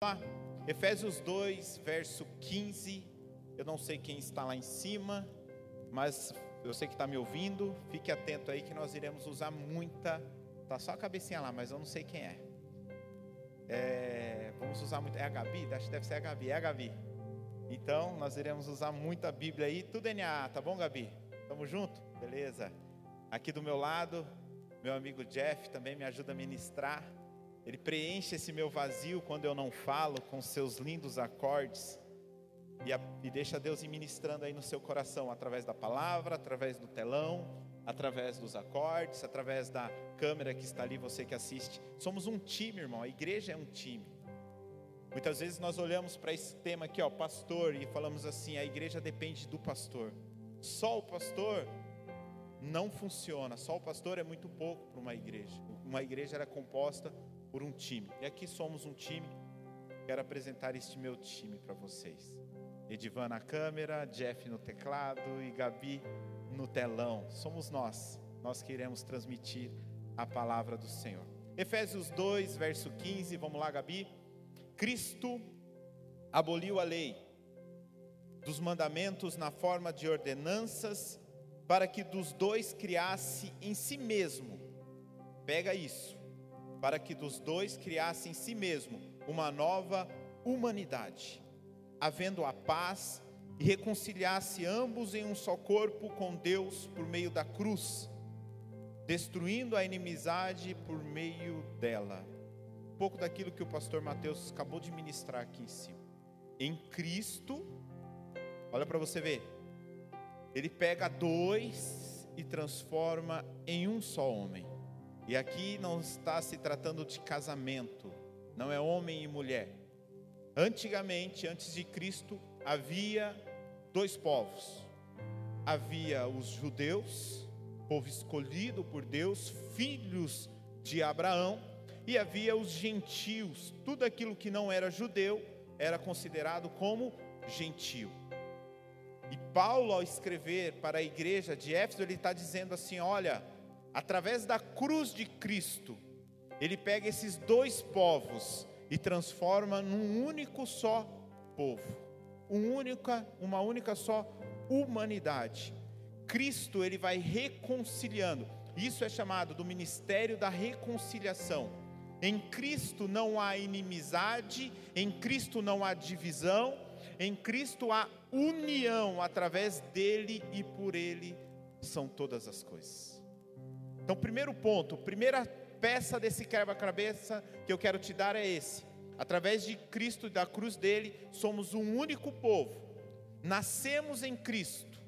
lá. Efésios 2, verso 15. Eu não sei quem está lá em cima, mas eu sei que está me ouvindo. Fique atento aí que nós iremos usar muita. Tá só a cabecinha lá, mas eu não sei quem é. é vamos usar muito. É a Gabi? Acho que deve ser a Gabi. É a Gabi. Então, nós iremos usar muita Bíblia aí. Tudo DNA, tá bom, Gabi? Tamo junto? Beleza. Aqui do meu lado, meu amigo Jeff também me ajuda a ministrar. Ele preenche esse meu vazio quando eu não falo com seus lindos acordes e, a, e deixa Deus ir ministrando aí no seu coração através da palavra, através do telão, através dos acordes, através da câmera que está ali, você que assiste. Somos um time, irmão. A igreja é um time. Muitas vezes nós olhamos para esse tema aqui, ó, pastor, e falamos assim: a igreja depende do pastor. Só o pastor não funciona. Só o pastor é muito pouco para uma igreja. Uma igreja era composta por um time. E aqui somos um time. Quero apresentar este meu time para vocês. Edivan na câmera, Jeff no teclado e Gabi no telão. Somos nós, nós que iremos transmitir a palavra do Senhor. Efésios 2, verso 15, vamos lá, Gabi. Cristo aboliu a lei dos mandamentos na forma de ordenanças, para que dos dois criasse em si mesmo. Pega isso para que dos dois criasse em si mesmo uma nova humanidade, havendo a paz e reconciliasse ambos em um só corpo com Deus por meio da cruz, destruindo a inimizade por meio dela. Um pouco daquilo que o pastor Mateus acabou de ministrar aqui em cima. Em Cristo, olha para você ver, ele pega dois e transforma em um só homem. E aqui não está se tratando de casamento, não é homem e mulher. Antigamente, antes de Cristo, havia dois povos. Havia os judeus, povo escolhido por Deus, filhos de Abraão, e havia os gentios. Tudo aquilo que não era judeu era considerado como gentio. E Paulo, ao escrever para a igreja de Éfeso, ele está dizendo assim: olha através da cruz de Cristo, ele pega esses dois povos e transforma num único só povo, um única, uma única só humanidade. Cristo ele vai reconciliando. Isso é chamado do ministério da reconciliação. Em Cristo não há inimizade, em Cristo não há divisão, em Cristo há união, através dele e por ele são todas as coisas. Então, primeiro ponto, primeira peça desse quebra-cabeça que eu quero te dar é esse. Através de Cristo e da cruz dele, somos um único povo. Nascemos em Cristo.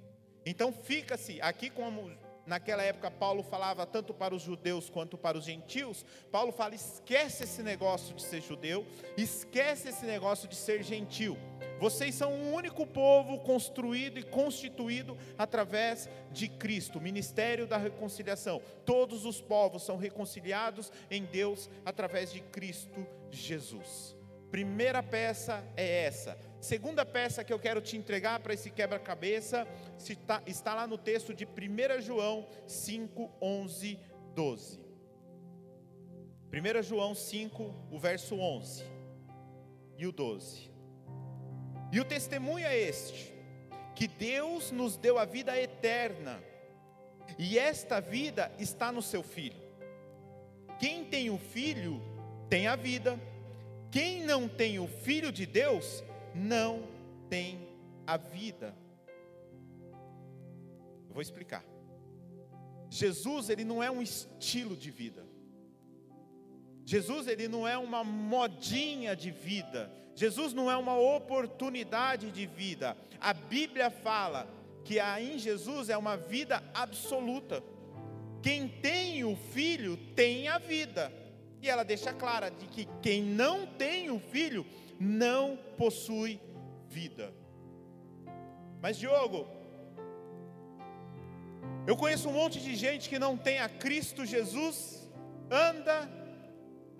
Então fica-se aqui como naquela época Paulo falava tanto para os judeus quanto para os gentios, Paulo fala: esquece esse negócio de ser judeu, esquece esse negócio de ser gentil. Vocês são um único povo construído e constituído através de Cristo, ministério da reconciliação. Todos os povos são reconciliados em Deus através de Cristo Jesus. Primeira peça é essa. Segunda peça que eu quero te entregar para esse quebra-cabeça está, está lá no texto de 1 João 5, 11, 12. 1 João 5, o verso 11 e o 12. E o testemunho é este: que Deus nos deu a vida eterna, e esta vida está no seu Filho. Quem tem o Filho tem a vida, quem não tem o Filho de Deus não tem a vida. Eu vou explicar. Jesus, ele não é um estilo de vida. Jesus, ele não é uma modinha de vida. Jesus não é uma oportunidade de vida. A Bíblia fala que a em Jesus é uma vida absoluta. Quem tem o filho tem a vida. E ela deixa clara de que quem não tem o filho não possui vida. Mas Diogo, eu conheço um monte de gente que não tem a Cristo Jesus, anda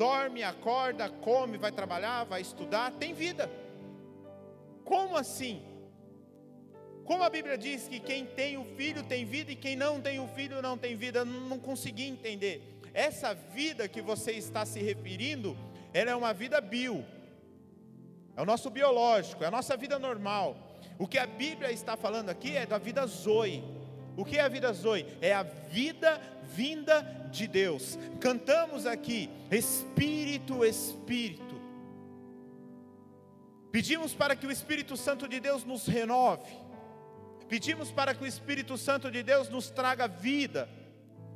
dorme, acorda, come, vai trabalhar, vai estudar, tem vida. Como assim? Como a Bíblia diz que quem tem o filho tem vida e quem não tem o filho não tem vida, eu não consegui entender. Essa vida que você está se referindo, ela é uma vida bio. É o nosso biológico, é a nossa vida normal. O que a Bíblia está falando aqui é da vida Zoe. O que é a vida Zoe? É a vida vinda de Deus. Cantamos aqui, Espírito, Espírito. Pedimos para que o Espírito Santo de Deus nos renove. Pedimos para que o Espírito Santo de Deus nos traga vida.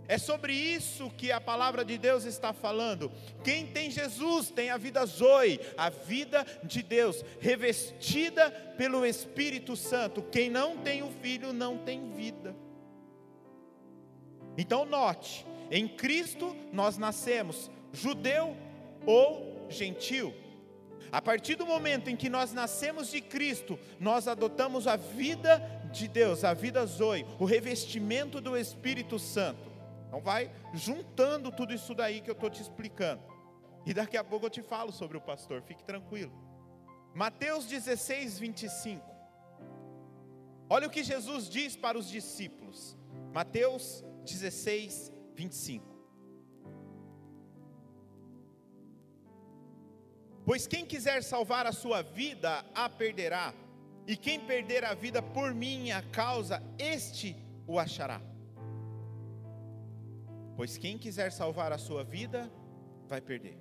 É sobre isso que a palavra de Deus está falando. Quem tem Jesus tem a vida Zoe, a vida de Deus, revestida pelo Espírito Santo. Quem não tem o Filho não tem vida. Então, note: em Cristo nós nascemos, judeu ou gentil. A partir do momento em que nós nascemos de Cristo, nós adotamos a vida de Deus, a vida Zoe, o revestimento do Espírito Santo. Então vai juntando tudo isso daí que eu estou te explicando. E daqui a pouco eu te falo sobre o pastor, fique tranquilo. Mateus 16, 25. Olha o que Jesus diz para os discípulos. Mateus 16, 25. Pois quem quiser salvar a sua vida, a perderá, e quem perder a vida por minha causa, este o achará. Pois quem quiser salvar a sua vida, vai perder.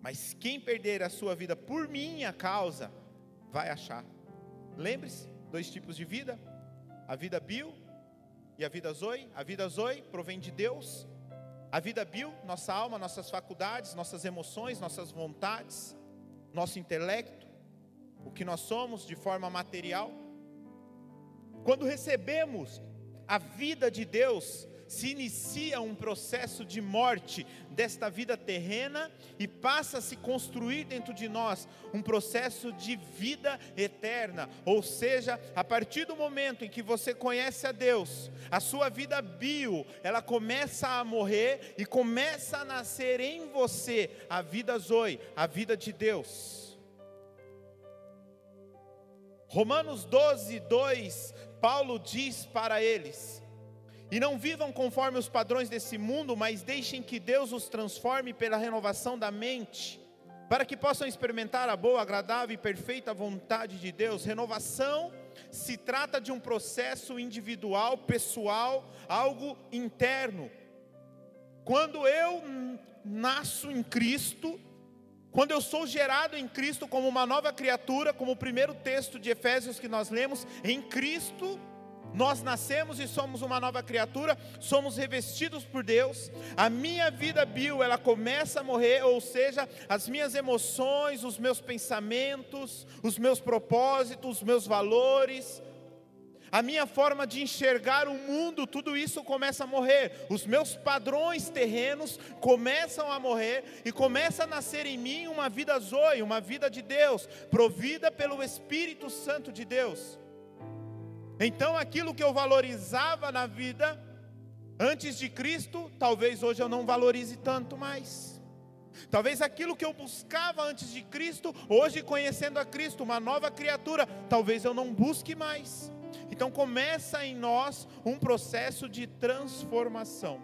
Mas quem perder a sua vida por minha causa, vai achar. Lembre-se, dois tipos de vida: a vida bio e a vida zoe. A vida zoe provém de Deus. A vida bio, nossa alma, nossas faculdades, nossas emoções, nossas vontades nosso intelecto, o que nós somos de forma material. Quando recebemos a vida de Deus, se inicia um processo de morte desta vida terrena e passa a se construir dentro de nós um processo de vida eterna. Ou seja, a partir do momento em que você conhece a Deus, a sua vida bio, ela começa a morrer e começa a nascer em você a vida Zoe, a vida de Deus. Romanos 12, 2, Paulo diz para eles: e não vivam conforme os padrões desse mundo, mas deixem que Deus os transforme pela renovação da mente, para que possam experimentar a boa, agradável e perfeita vontade de Deus. Renovação se trata de um processo individual, pessoal, algo interno. Quando eu nasço em Cristo, quando eu sou gerado em Cristo como uma nova criatura, como o primeiro texto de Efésios que nós lemos, em Cristo, nós nascemos e somos uma nova criatura, somos revestidos por Deus. A minha vida bio, ela começa a morrer, ou seja, as minhas emoções, os meus pensamentos, os meus propósitos, os meus valores, a minha forma de enxergar o mundo, tudo isso começa a morrer. Os meus padrões terrenos começam a morrer e começa a nascer em mim uma vida zoe, uma vida de Deus, provida pelo Espírito Santo de Deus. Então aquilo que eu valorizava na vida antes de Cristo, talvez hoje eu não valorize tanto mais. Talvez aquilo que eu buscava antes de Cristo, hoje conhecendo a Cristo, uma nova criatura, talvez eu não busque mais. Então começa em nós um processo de transformação.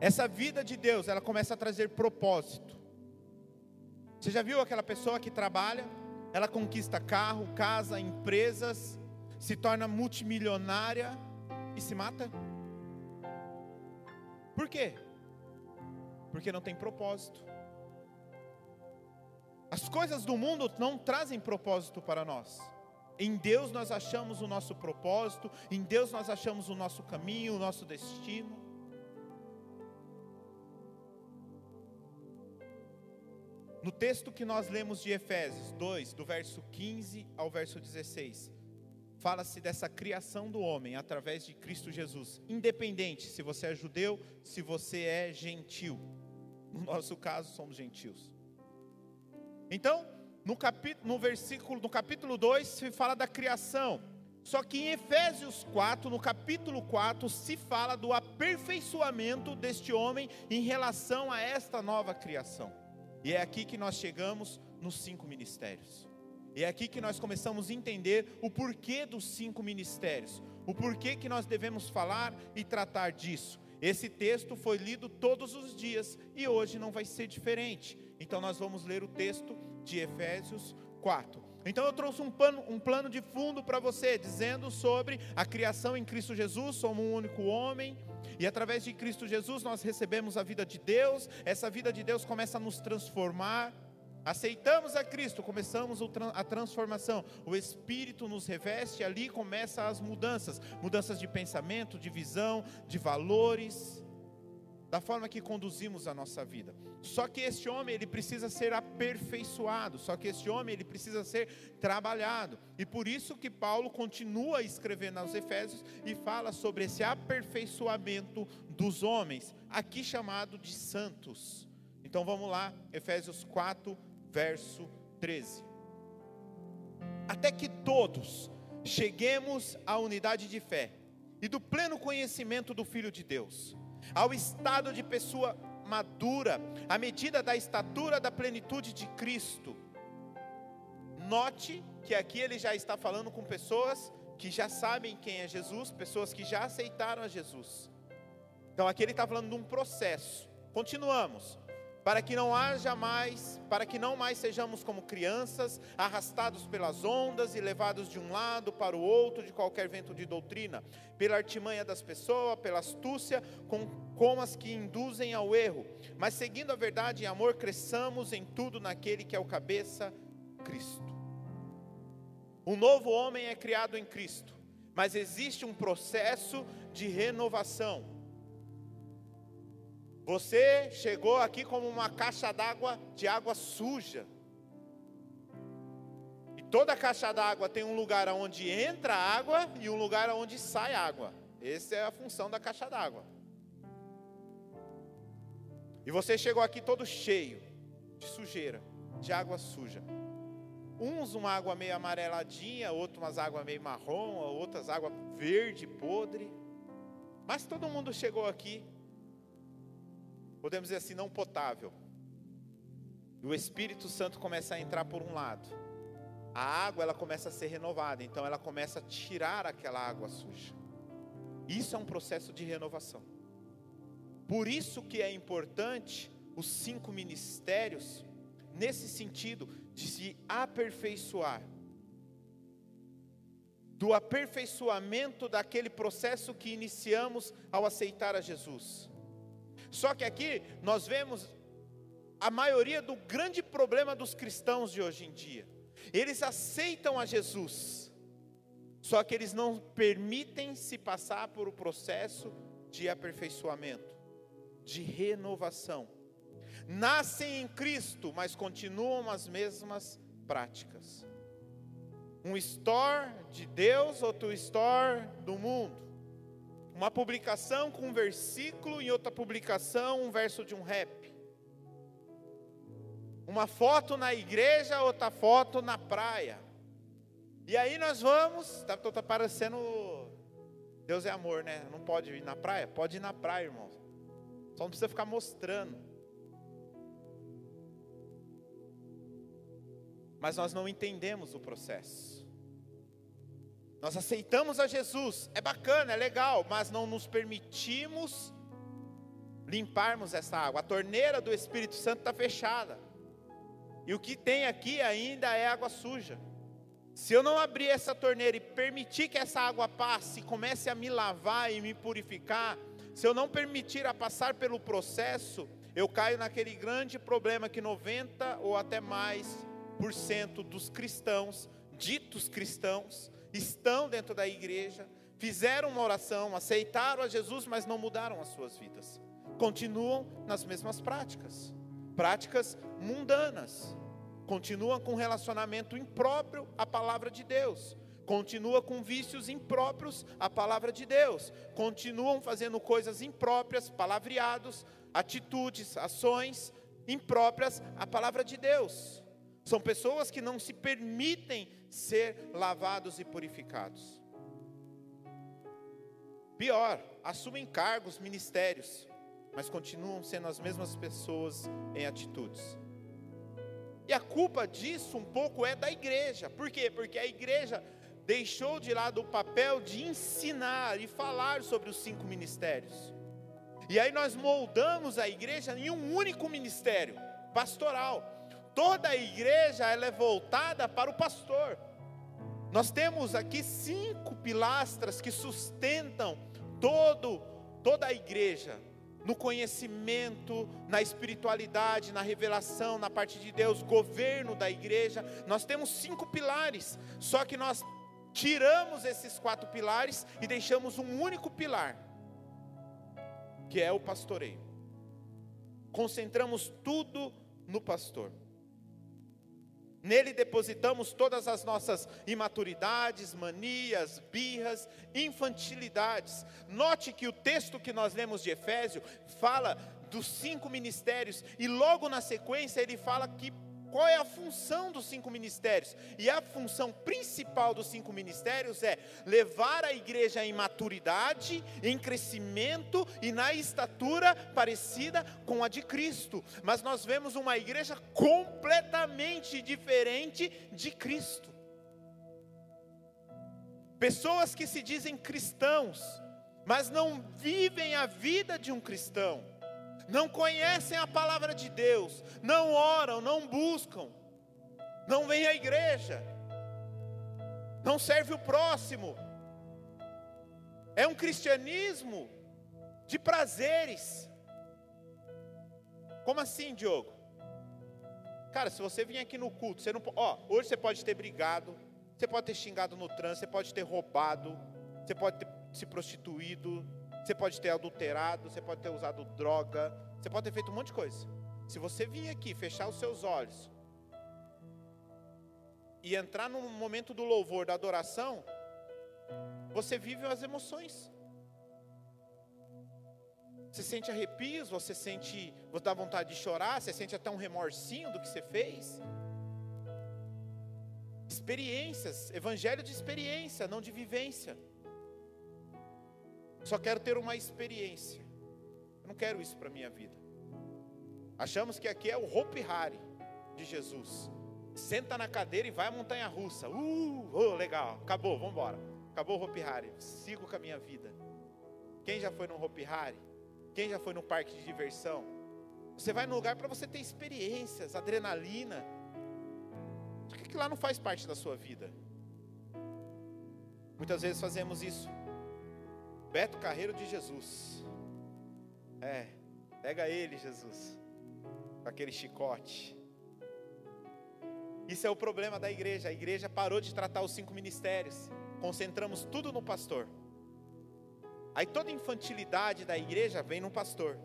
Essa vida de Deus, ela começa a trazer propósito. Você já viu aquela pessoa que trabalha ela conquista carro, casa, empresas, se torna multimilionária e se mata? Por quê? Porque não tem propósito. As coisas do mundo não trazem propósito para nós. Em Deus nós achamos o nosso propósito, em Deus nós achamos o nosso caminho, o nosso destino. No texto que nós lemos de Efésios 2, do verso 15 ao verso 16, fala-se dessa criação do homem através de Cristo Jesus, independente se você é judeu, se você é gentil. No nosso caso, somos gentios. Então, no capítulo, no versículo, no capítulo 2 se fala da criação. Só que em Efésios 4, no capítulo 4, se fala do aperfeiçoamento deste homem em relação a esta nova criação. E é aqui que nós chegamos nos cinco ministérios. E é aqui que nós começamos a entender o porquê dos cinco ministérios, o porquê que nós devemos falar e tratar disso. Esse texto foi lido todos os dias e hoje não vai ser diferente. Então nós vamos ler o texto de Efésios 4. Então eu trouxe um plano, um plano de fundo para você, dizendo sobre a criação em Cristo Jesus, somos um único homem, e através de Cristo Jesus nós recebemos a vida de Deus, essa vida de Deus começa a nos transformar. Aceitamos a Cristo, começamos a transformação. O Espírito nos reveste, ali começam as mudanças, mudanças de pensamento, de visão, de valores da forma que conduzimos a nossa vida. Só que este homem, ele precisa ser aperfeiçoado, só que este homem, ele precisa ser trabalhado. E por isso que Paulo continua escrevendo aos Efésios e fala sobre esse aperfeiçoamento dos homens, aqui chamado de santos. Então vamos lá, Efésios 4, verso 13. Até que todos cheguemos à unidade de fé e do pleno conhecimento do Filho de Deus ao estado de pessoa madura, à medida da estatura da plenitude de Cristo. Note que aqui ele já está falando com pessoas que já sabem quem é Jesus, pessoas que já aceitaram a Jesus. Então aqui ele está falando de um processo. Continuamos para que não haja mais, para que não mais sejamos como crianças, arrastados pelas ondas e levados de um lado para o outro de qualquer vento de doutrina, pela artimanha das pessoas, pela astúcia, com, com as que induzem ao erro, mas seguindo a verdade e amor, cresçamos em tudo naquele que é o cabeça, Cristo. O novo homem é criado em Cristo, mas existe um processo de renovação você chegou aqui como uma caixa d'água de água suja. E toda caixa d'água tem um lugar onde entra água e um lugar onde sai água. Essa é a função da caixa d'água. E você chegou aqui todo cheio de sujeira, de água suja. Uns uma água meio amareladinha, outros umas águas meio marrom, outras água verde, podre. Mas todo mundo chegou aqui podemos dizer assim, não potável. E o Espírito Santo começa a entrar por um lado. A água ela começa a ser renovada, então ela começa a tirar aquela água suja. Isso é um processo de renovação. Por isso que é importante os cinco ministérios nesse sentido de se aperfeiçoar. Do aperfeiçoamento daquele processo que iniciamos ao aceitar a Jesus. Só que aqui nós vemos a maioria do grande problema dos cristãos de hoje em dia. Eles aceitam a Jesus, só que eles não permitem se passar por o processo de aperfeiçoamento, de renovação. Nascem em Cristo, mas continuam as mesmas práticas. Um store de Deus, outro store do mundo uma publicação com um versículo e outra publicação um verso de um rap. Uma foto na igreja, outra foto na praia. E aí nós vamos, está tá parecendo Deus é amor, né? Não pode ir na praia? Pode ir na praia, irmão. Só não precisa ficar mostrando. Mas nós não entendemos o processo. Nós aceitamos a Jesus, é bacana, é legal, mas não nos permitimos limparmos essa água. A torneira do Espírito Santo está fechada. E o que tem aqui ainda é água suja. Se eu não abrir essa torneira e permitir que essa água passe comece a me lavar e me purificar, se eu não permitir a passar pelo processo, eu caio naquele grande problema que 90 ou até mais por cento dos cristãos, ditos cristãos, estão dentro da igreja, fizeram uma oração, aceitaram a Jesus, mas não mudaram as suas vidas. Continuam nas mesmas práticas, práticas mundanas. Continuam com relacionamento impróprio à palavra de Deus. Continua com vícios impróprios à palavra de Deus. Continuam fazendo coisas impróprias, palavreados, atitudes, ações impróprias à palavra de Deus. São pessoas que não se permitem ser lavados e purificados. Pior, assumem cargos, ministérios, mas continuam sendo as mesmas pessoas em atitudes. E a culpa disso um pouco é da igreja. Por quê? Porque a igreja deixou de lado o papel de ensinar e falar sobre os cinco ministérios. E aí nós moldamos a igreja em um único ministério, pastoral Toda a igreja ela é voltada para o pastor. Nós temos aqui cinco pilastras que sustentam todo toda a igreja no conhecimento, na espiritualidade, na revelação, na parte de Deus, governo da igreja. Nós temos cinco pilares, só que nós tiramos esses quatro pilares e deixamos um único pilar, que é o pastoreio. Concentramos tudo no pastor. Nele depositamos todas as nossas imaturidades, manias, birras, infantilidades. Note que o texto que nós lemos de Efésio fala dos cinco ministérios, e logo na sequência ele fala que qual é a função dos cinco ministérios? E a função principal dos cinco ministérios é levar a igreja em maturidade, em crescimento e na estatura parecida com a de Cristo. Mas nós vemos uma igreja completamente diferente de Cristo. Pessoas que se dizem cristãos, mas não vivem a vida de um cristão não conhecem a palavra de Deus, não oram, não buscam, não vêm à igreja, não serve o próximo. É um cristianismo de prazeres. Como assim, Diogo? Cara, se você vir aqui no culto, você não, ó, hoje você pode ter brigado, você pode ter xingado no trânsito, você pode ter roubado, você pode ter se prostituído, você pode ter adulterado, você pode ter usado droga, você pode ter feito um monte de coisa. Se você vir aqui, fechar os seus olhos e entrar no momento do louvor, da adoração, você vive as emoções. Você sente arrepios, você sente, você dá vontade de chorar, você sente até um remorsinho do que você fez. Experiências, evangelho de experiência, não de vivência. Só quero ter uma experiência. Eu não quero isso para minha vida. Achamos que aqui é o Hope Harry de Jesus. Senta na cadeira e vai à montanha russa. Uh, oh, legal, acabou, vamos embora. Acabou o Hope Harry. Sigo com a minha vida. Quem já foi no Hope Harry? Quem já foi no parque de diversão? Você vai no lugar para você ter experiências, adrenalina. Por que, que lá não faz parte da sua vida? Muitas vezes fazemos isso. Beto Carreiro de Jesus. É, pega ele, Jesus, com aquele chicote. Isso é o problema da igreja. A igreja parou de tratar os cinco ministérios. Concentramos tudo no pastor. Aí toda infantilidade da igreja vem no pastor.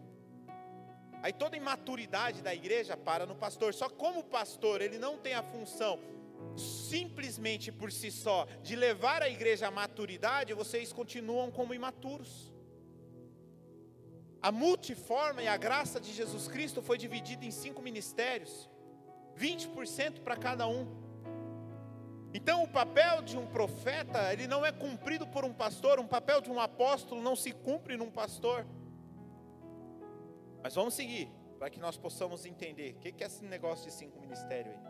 Aí toda imaturidade da igreja para no pastor. Só como pastor, ele não tem a função simplesmente por si só, de levar a igreja à maturidade, vocês continuam como imaturos. A multiforma e a graça de Jesus Cristo foi dividida em cinco ministérios, 20% para cada um. Então, o papel de um profeta, ele não é cumprido por um pastor, um papel de um apóstolo não se cumpre num pastor. Mas vamos seguir, para que nós possamos entender o que é esse negócio de cinco ministérios aí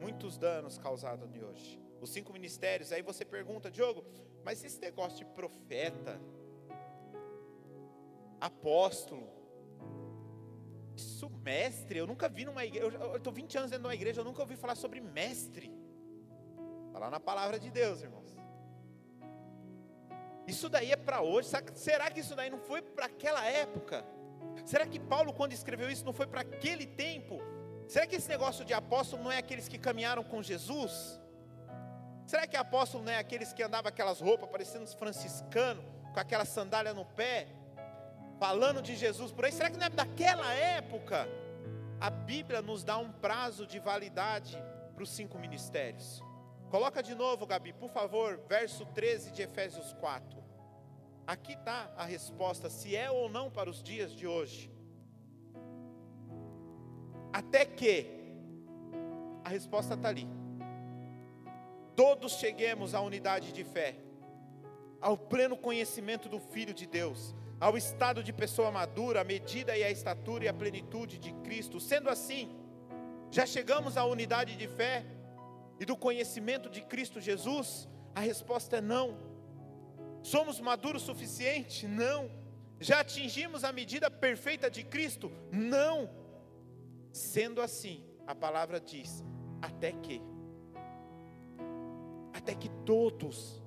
muitos danos causados de hoje. Os cinco ministérios, aí você pergunta, Diogo, mas esse negócio de profeta, apóstolo, isso mestre, eu nunca vi numa igreja, eu estou 20 anos dentro de uma igreja, eu nunca ouvi falar sobre mestre. Está lá na palavra de Deus, irmãos. Isso daí é para hoje. Será que isso daí não foi para aquela época? Será que Paulo, quando escreveu isso, não foi para aquele tempo? Será que esse negócio de apóstolo não é aqueles que caminharam com Jesus? Será que apóstolo não é aqueles que andavam aquelas roupas parecendo franciscano, com aquela sandália no pé, falando de Jesus por aí? Será que não é daquela época? A Bíblia nos dá um prazo de validade para os cinco ministérios. Coloca de novo, Gabi, por favor, verso 13 de Efésios 4. Aqui está a resposta, se é ou não para os dias de hoje até que a resposta está ali. Todos cheguemos à unidade de fé, ao pleno conhecimento do Filho de Deus, ao estado de pessoa madura, à medida e à estatura e à plenitude de Cristo. Sendo assim, já chegamos à unidade de fé e do conhecimento de Cristo Jesus? A resposta é não. Somos maduros o suficiente? Não. Já atingimos a medida perfeita de Cristo? Não. Sendo assim, a palavra diz: até que. Até que todos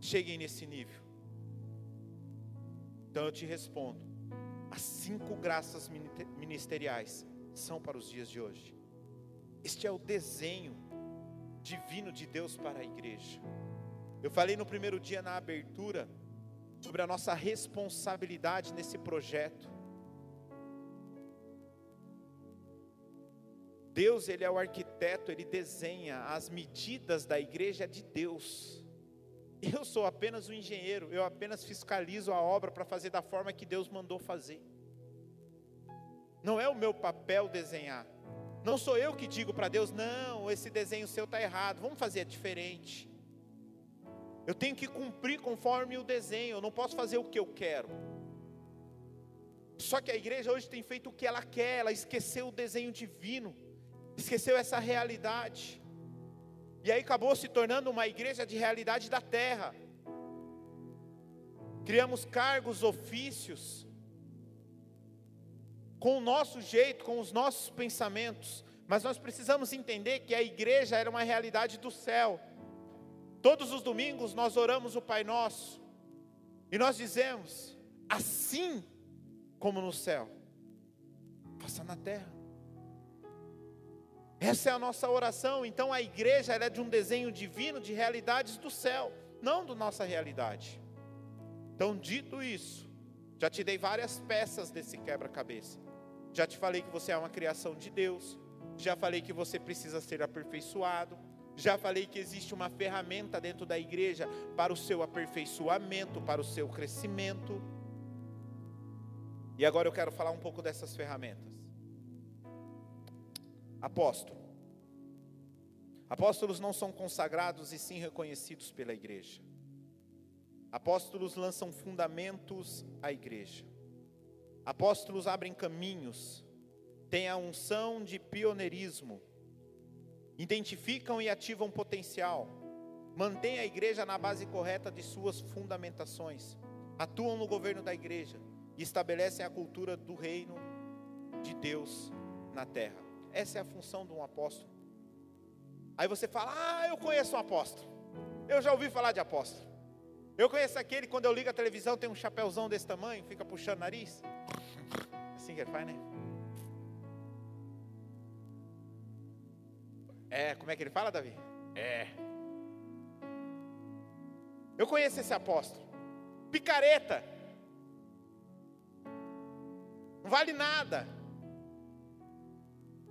cheguem nesse nível. Então eu te respondo: as cinco graças ministeriais são para os dias de hoje. Este é o desenho divino de Deus para a igreja. Eu falei no primeiro dia na abertura sobre a nossa responsabilidade nesse projeto. Deus, ele é o arquiteto, ele desenha as medidas da igreja de Deus. Eu sou apenas o um engenheiro, eu apenas fiscalizo a obra para fazer da forma que Deus mandou fazer. Não é o meu papel desenhar. Não sou eu que digo para Deus, não, esse desenho seu está errado, vamos fazer diferente. Eu tenho que cumprir conforme o desenho, eu não posso fazer o que eu quero. Só que a igreja hoje tem feito o que ela quer, ela esqueceu o desenho divino, esqueceu essa realidade. E aí acabou se tornando uma igreja de realidade da terra. Criamos cargos, ofícios, com o nosso jeito, com os nossos pensamentos, mas nós precisamos entender que a igreja era uma realidade do céu. Todos os domingos nós oramos o Pai Nosso e nós dizemos: assim como no céu, faça na terra. Essa é a nossa oração. Então a igreja é de um desenho divino de realidades do céu, não da nossa realidade. Então, dito isso, já te dei várias peças desse quebra-cabeça. Já te falei que você é uma criação de Deus. Já falei que você precisa ser aperfeiçoado. Já falei que existe uma ferramenta dentro da igreja para o seu aperfeiçoamento, para o seu crescimento. E agora eu quero falar um pouco dessas ferramentas. Apóstolo. Apóstolos não são consagrados e sim reconhecidos pela igreja. Apóstolos lançam fundamentos à igreja. Apóstolos abrem caminhos, têm a unção de pioneirismo, identificam e ativam potencial, mantêm a igreja na base correta de suas fundamentações, atuam no governo da igreja e estabelecem a cultura do reino de Deus na terra. Essa é a função de um apóstolo. Aí você fala: Ah, eu conheço um apóstolo. Eu já ouvi falar de apóstolo. Eu conheço aquele, quando eu ligo a televisão, tem um chapéuzão desse tamanho, fica puxando o nariz. Assim que ele faz, né? É, como é que ele fala, Davi? É. Eu conheço esse apóstolo. Picareta. Não vale nada.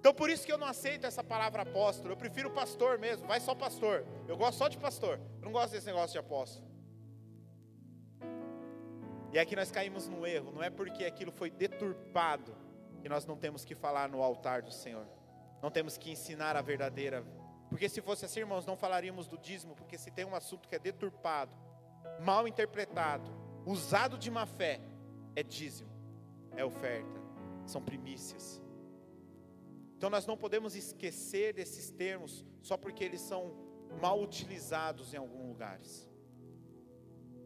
Então por isso que eu não aceito essa palavra apóstolo. Eu prefiro pastor mesmo. Vai só pastor. Eu gosto só de pastor. Eu não gosto desse negócio de apóstolo. E aqui nós caímos no erro, não é porque aquilo foi deturpado que nós não temos que falar no altar do Senhor. Não temos que ensinar a verdadeira. Porque se fosse assim, irmãos, não falaríamos do dízimo, porque se tem um assunto que é deturpado, mal interpretado, usado de má fé, é dízimo, é oferta, são primícias. Então nós não podemos esquecer desses termos só porque eles são mal utilizados em alguns lugares.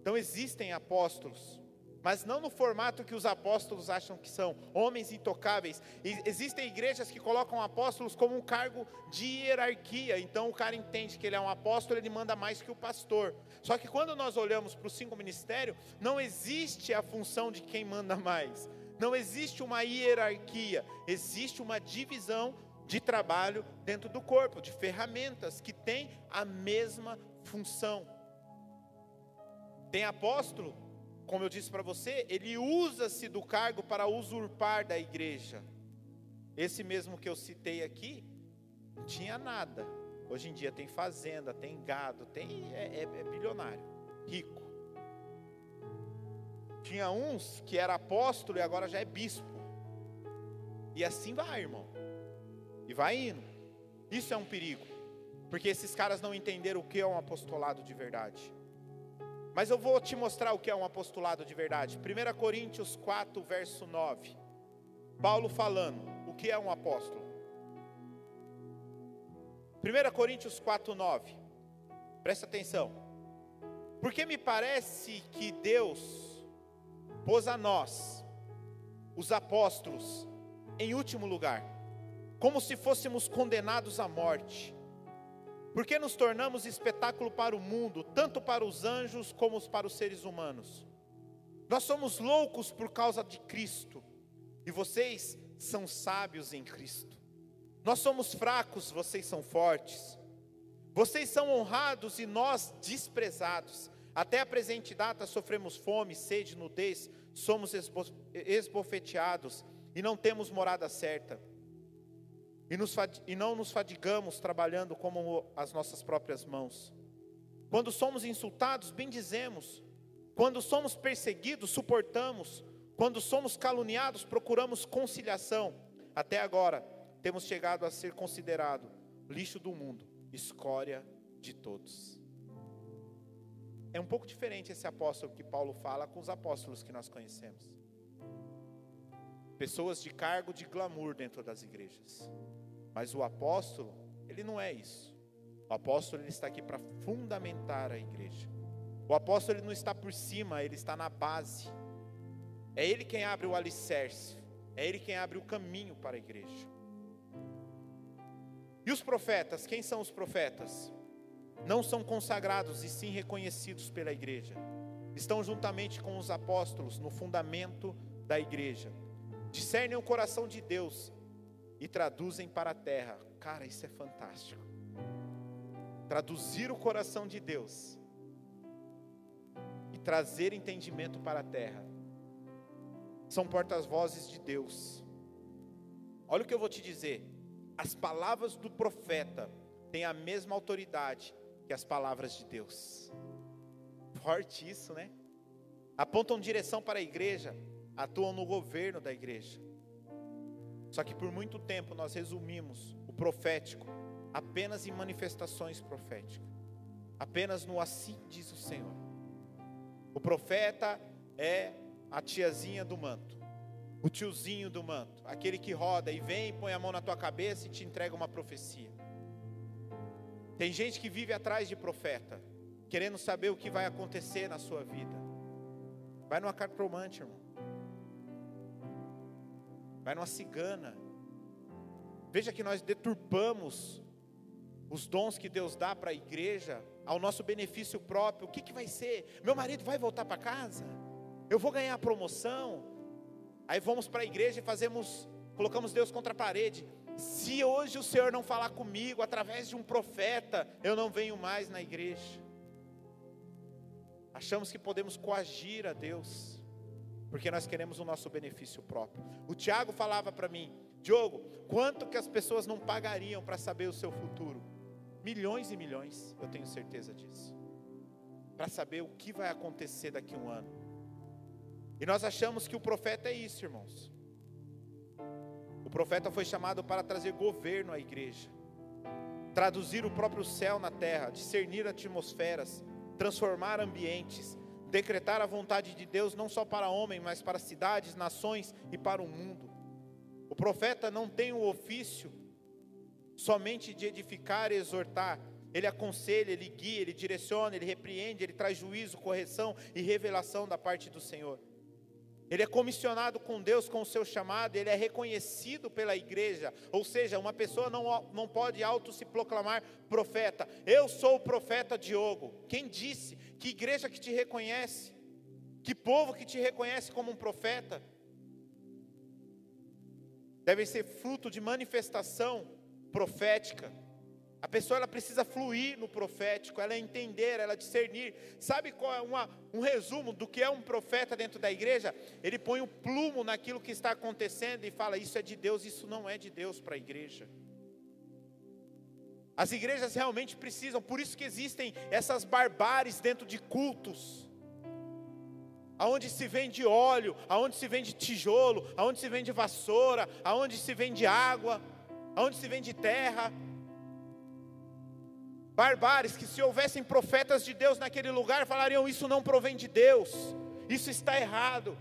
Então existem apóstolos mas não no formato que os apóstolos acham que são, homens intocáveis. Existem igrejas que colocam apóstolos como um cargo de hierarquia, então o cara entende que ele é um apóstolo, ele manda mais que o pastor. Só que quando nós olhamos para o cinco ministério, não existe a função de quem manda mais, não existe uma hierarquia, existe uma divisão de trabalho dentro do corpo, de ferramentas que têm a mesma função. Tem apóstolo como eu disse para você, ele usa-se do cargo para usurpar da igreja. Esse mesmo que eu citei aqui, não tinha nada. Hoje em dia tem fazenda, tem gado, tem é, é, é bilionário, rico. Tinha uns que era apóstolo e agora já é bispo. E assim vai, irmão. E vai indo. Isso é um perigo. Porque esses caras não entenderam o que é um apostolado de verdade. Mas eu vou te mostrar o que é um apostolado de verdade. 1 Coríntios 4, verso 9. Paulo falando, o que é um apóstolo? 1 Coríntios 4, 9. Presta atenção. Porque me parece que Deus pôs a nós, os apóstolos, em último lugar. como se fôssemos condenados à morte. Porque nos tornamos espetáculo para o mundo, tanto para os anjos como para os seres humanos. Nós somos loucos por causa de Cristo, e vocês são sábios em Cristo. Nós somos fracos, vocês são fortes. Vocês são honrados e nós desprezados. Até a presente data sofremos fome, sede, nudez, somos esbofeteados e não temos morada certa. E, nos, e não nos fadigamos trabalhando como as nossas próprias mãos. Quando somos insultados, bendizemos. Quando somos perseguidos, suportamos. Quando somos caluniados, procuramos conciliação. Até agora, temos chegado a ser considerado lixo do mundo, escória de todos. É um pouco diferente esse apóstolo que Paulo fala com os apóstolos que nós conhecemos. Pessoas de cargo de glamour dentro das igrejas. Mas o apóstolo, ele não é isso. O apóstolo ele está aqui para fundamentar a igreja. O apóstolo ele não está por cima, ele está na base. É ele quem abre o alicerce. É ele quem abre o caminho para a igreja. E os profetas, quem são os profetas? Não são consagrados e sim reconhecidos pela igreja. Estão juntamente com os apóstolos no fundamento da igreja. Discernem o coração de Deus e traduzem para a terra. Cara, isso é fantástico. Traduzir o coração de Deus e trazer entendimento para a terra. São portas-vozes de Deus. Olha o que eu vou te dizer. As palavras do profeta têm a mesma autoridade que as palavras de Deus. Forte isso, né? Apontam direção para a igreja, atuam no governo da igreja. Só que por muito tempo nós resumimos o profético apenas em manifestações proféticas, apenas no assim diz o Senhor. O profeta é a tiazinha do manto, o tiozinho do manto, aquele que roda e vem, põe a mão na tua cabeça e te entrega uma profecia. Tem gente que vive atrás de profeta, querendo saber o que vai acontecer na sua vida. Vai numa cartomante, irmão vai numa cigana. Veja que nós deturpamos os dons que Deus dá para a igreja ao nosso benefício próprio. O que, que vai ser? Meu marido vai voltar para casa? Eu vou ganhar a promoção? Aí vamos para a igreja e fazemos, colocamos Deus contra a parede. Se hoje o Senhor não falar comigo através de um profeta, eu não venho mais na igreja. Achamos que podemos coagir a Deus porque nós queremos o nosso benefício próprio. O Tiago falava para mim, Diogo, quanto que as pessoas não pagariam para saber o seu futuro? Milhões e milhões, eu tenho certeza disso. Para saber o que vai acontecer daqui a um ano. E nós achamos que o profeta é isso, irmãos. O profeta foi chamado para trazer governo à igreja, traduzir o próprio céu na terra, discernir atmosferas, transformar ambientes, decretar a vontade de Deus não só para homem, mas para cidades, nações e para o mundo. O profeta não tem o ofício somente de edificar e exortar, ele aconselha, ele guia, ele direciona, ele repreende, ele traz juízo, correção e revelação da parte do Senhor. Ele é comissionado com Deus com o seu chamado, ele é reconhecido pela igreja, ou seja, uma pessoa não, não pode auto se proclamar profeta. Eu sou o profeta Diogo. Quem disse? Que igreja que te reconhece? Que povo que te reconhece como um profeta? Devem ser fruto de manifestação profética. A pessoa ela precisa fluir no profético, ela entender, ela discernir. Sabe qual é uma, um resumo do que é um profeta dentro da igreja? Ele põe o plumo naquilo que está acontecendo e fala: Isso é de Deus, isso não é de Deus para a igreja. As igrejas realmente precisam, por isso que existem essas barbáries dentro de cultos. Aonde se vende óleo, aonde se vende tijolo, aonde se vende vassoura, aonde se vende água, aonde se vende terra, barbares que se houvessem profetas de Deus naquele lugar, falariam: Isso não provém de Deus, isso está errado,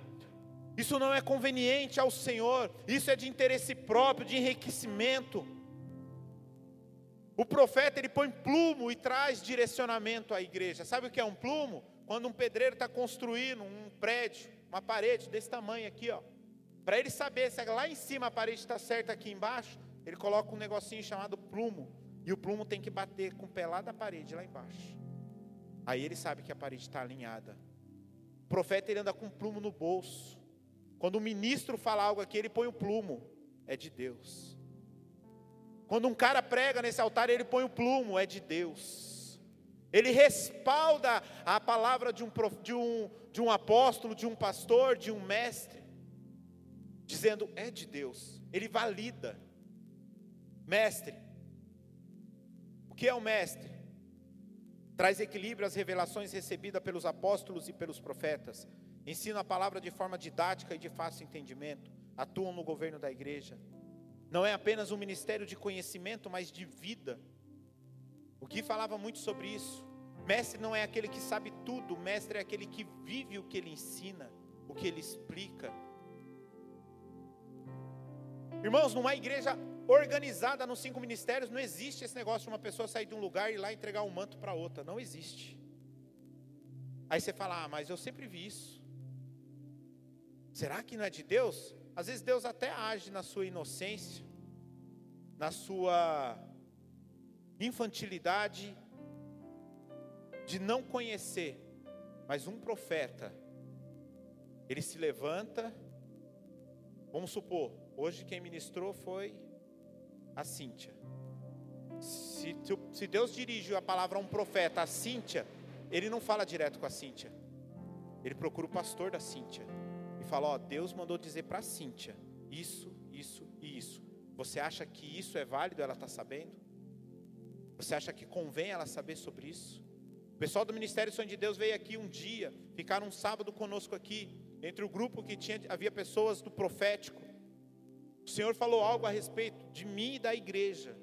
isso não é conveniente ao Senhor, isso é de interesse próprio, de enriquecimento. O profeta ele põe plumo e traz direcionamento à igreja. Sabe o que é um plumo? Quando um pedreiro está construindo um prédio, uma parede desse tamanho aqui, ó. Para ele saber se lá em cima a parede está certa aqui embaixo, ele coloca um negocinho chamado plumo, e o plumo tem que bater com o pé lá da parede, lá embaixo. Aí ele sabe que a parede está alinhada. O profeta ele anda com um plumo no bolso. Quando o ministro fala algo aqui, ele põe o plumo. É de Deus. Quando um cara prega nesse altar, ele põe o plumo. É de Deus. Ele respalda a palavra de um, de um, de um apóstolo, de um pastor, de um mestre, dizendo: é de Deus. Ele valida. Mestre. Que é o mestre? Traz equilíbrio às revelações recebidas pelos apóstolos e pelos profetas. Ensina a palavra de forma didática e de fácil entendimento. Atuam no governo da igreja. Não é apenas um ministério de conhecimento, mas de vida. O Gui falava muito sobre isso. Mestre não é aquele que sabe tudo, mestre é aquele que vive o que ele ensina, o que ele explica. Irmãos, numa igreja organizada nos cinco ministérios, não existe esse negócio de uma pessoa sair de um lugar e ir lá entregar um manto para outra. Não existe. Aí você fala, ah, mas eu sempre vi isso. Será que não é de Deus? Às vezes Deus até age na sua inocência, na sua infantilidade de não conhecer. Mas um profeta, ele se levanta, vamos supor, hoje quem ministrou foi a Cíntia. Se, se Deus dirige a palavra a um profeta, a Cíntia, ele não fala direto com a Cíntia. Ele procura o pastor da Cíntia e fala: Ó, Deus mandou dizer para a Cíntia isso, isso e isso. Você acha que isso é válido? Ela está sabendo? Você acha que convém ela saber sobre isso? O pessoal do Ministério Sonho de Deus veio aqui um dia, ficaram um sábado conosco aqui, entre o grupo que tinha, havia pessoas do profético. O Senhor falou algo a respeito de mim e da igreja.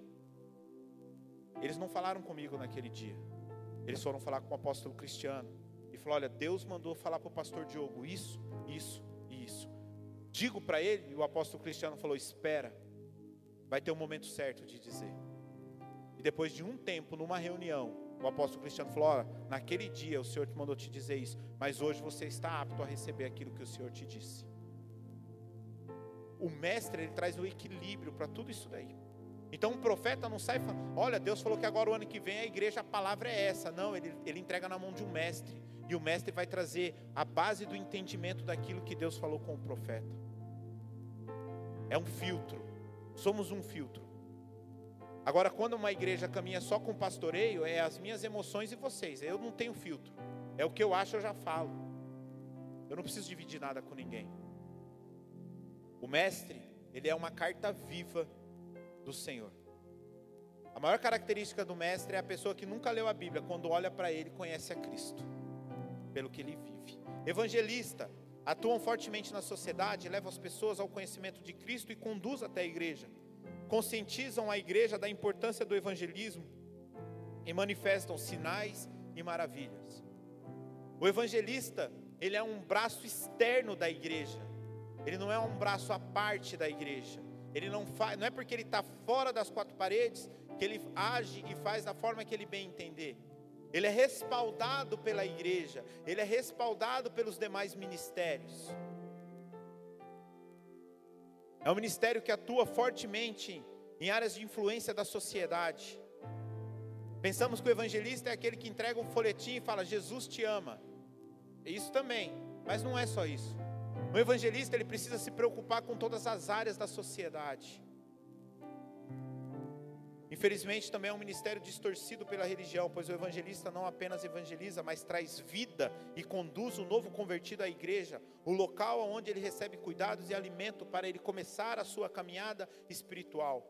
Eles não falaram comigo naquele dia. Eles foram falar com o apóstolo Cristiano. E falou: Olha, Deus mandou falar para o pastor Diogo isso, isso e isso. Digo para ele, e o apóstolo Cristiano falou: Espera, vai ter um momento certo de dizer. E depois de um tempo, numa reunião, o apóstolo Cristiano falou: Olha, naquele dia o Senhor te mandou te dizer isso, mas hoje você está apto a receber aquilo que o Senhor te disse o mestre ele traz o equilíbrio para tudo isso daí. Então um profeta não sai falando, olha, Deus falou que agora o ano que vem a igreja, a palavra é essa. Não, ele, ele entrega na mão de um mestre. E o mestre vai trazer a base do entendimento daquilo que Deus falou com o profeta. É um filtro. Somos um filtro. Agora, quando uma igreja caminha só com pastoreio, é as minhas emoções e vocês. Eu não tenho filtro. É o que eu acho, eu já falo. Eu não preciso dividir nada com ninguém. O mestre, ele é uma carta viva do Senhor. A maior característica do mestre é a pessoa que nunca leu a Bíblia, quando olha para ele, conhece a Cristo, pelo que ele vive. Evangelista, atuam fortemente na sociedade, levam as pessoas ao conhecimento de Cristo e conduz até a igreja. Conscientizam a igreja da importância do evangelismo e manifestam sinais e maravilhas. O evangelista, ele é um braço externo da igreja. Ele não é um braço à parte da igreja. Ele não faz, não é porque ele está fora das quatro paredes que ele age e faz da forma que ele bem entender. Ele é respaldado pela igreja, ele é respaldado pelos demais ministérios. É um ministério que atua fortemente em áreas de influência da sociedade. Pensamos que o evangelista é aquele que entrega um folhetim e fala: Jesus te ama. Isso também, mas não é só isso. O evangelista ele precisa se preocupar com todas as áreas da sociedade. Infelizmente também é um ministério distorcido pela religião, pois o evangelista não apenas evangeliza, mas traz vida e conduz o novo convertido à igreja, o local onde ele recebe cuidados e alimento para ele começar a sua caminhada espiritual.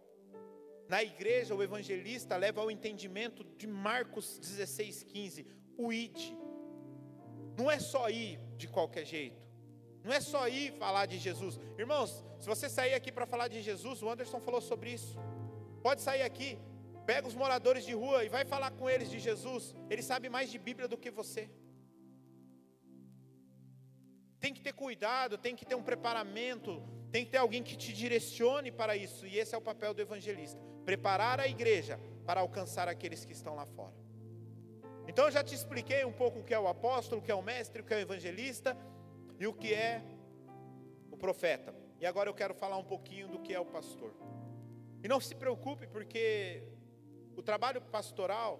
Na igreja, o evangelista leva ao entendimento de Marcos 16,15, o id. Não é só ir de qualquer jeito. Não é só ir falar de Jesus. Irmãos, se você sair aqui para falar de Jesus, o Anderson falou sobre isso. Pode sair aqui, pega os moradores de rua e vai falar com eles de Jesus. Ele sabe mais de Bíblia do que você. Tem que ter cuidado, tem que ter um preparamento, tem que ter alguém que te direcione para isso. E esse é o papel do evangelista: preparar a igreja para alcançar aqueles que estão lá fora. Então eu já te expliquei um pouco o que é o apóstolo, o que é o mestre, o que é o evangelista e o que é o profeta. E agora eu quero falar um pouquinho do que é o pastor. E não se preocupe, porque o trabalho pastoral,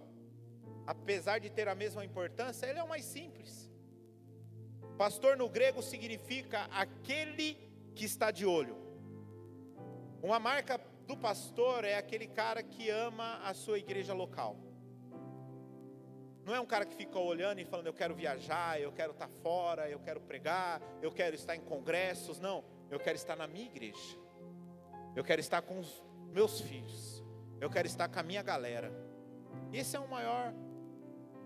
apesar de ter a mesma importância, ele é o mais simples. Pastor no grego significa aquele que está de olho. Uma marca do pastor é aquele cara que ama a sua igreja local. Não é um cara que fica olhando e falando, eu quero viajar, eu quero estar fora, eu quero pregar, eu quero estar em congressos. Não, eu quero estar na minha igreja. Eu quero estar com os meus filhos. Eu quero estar com a minha galera. Esse é o maior,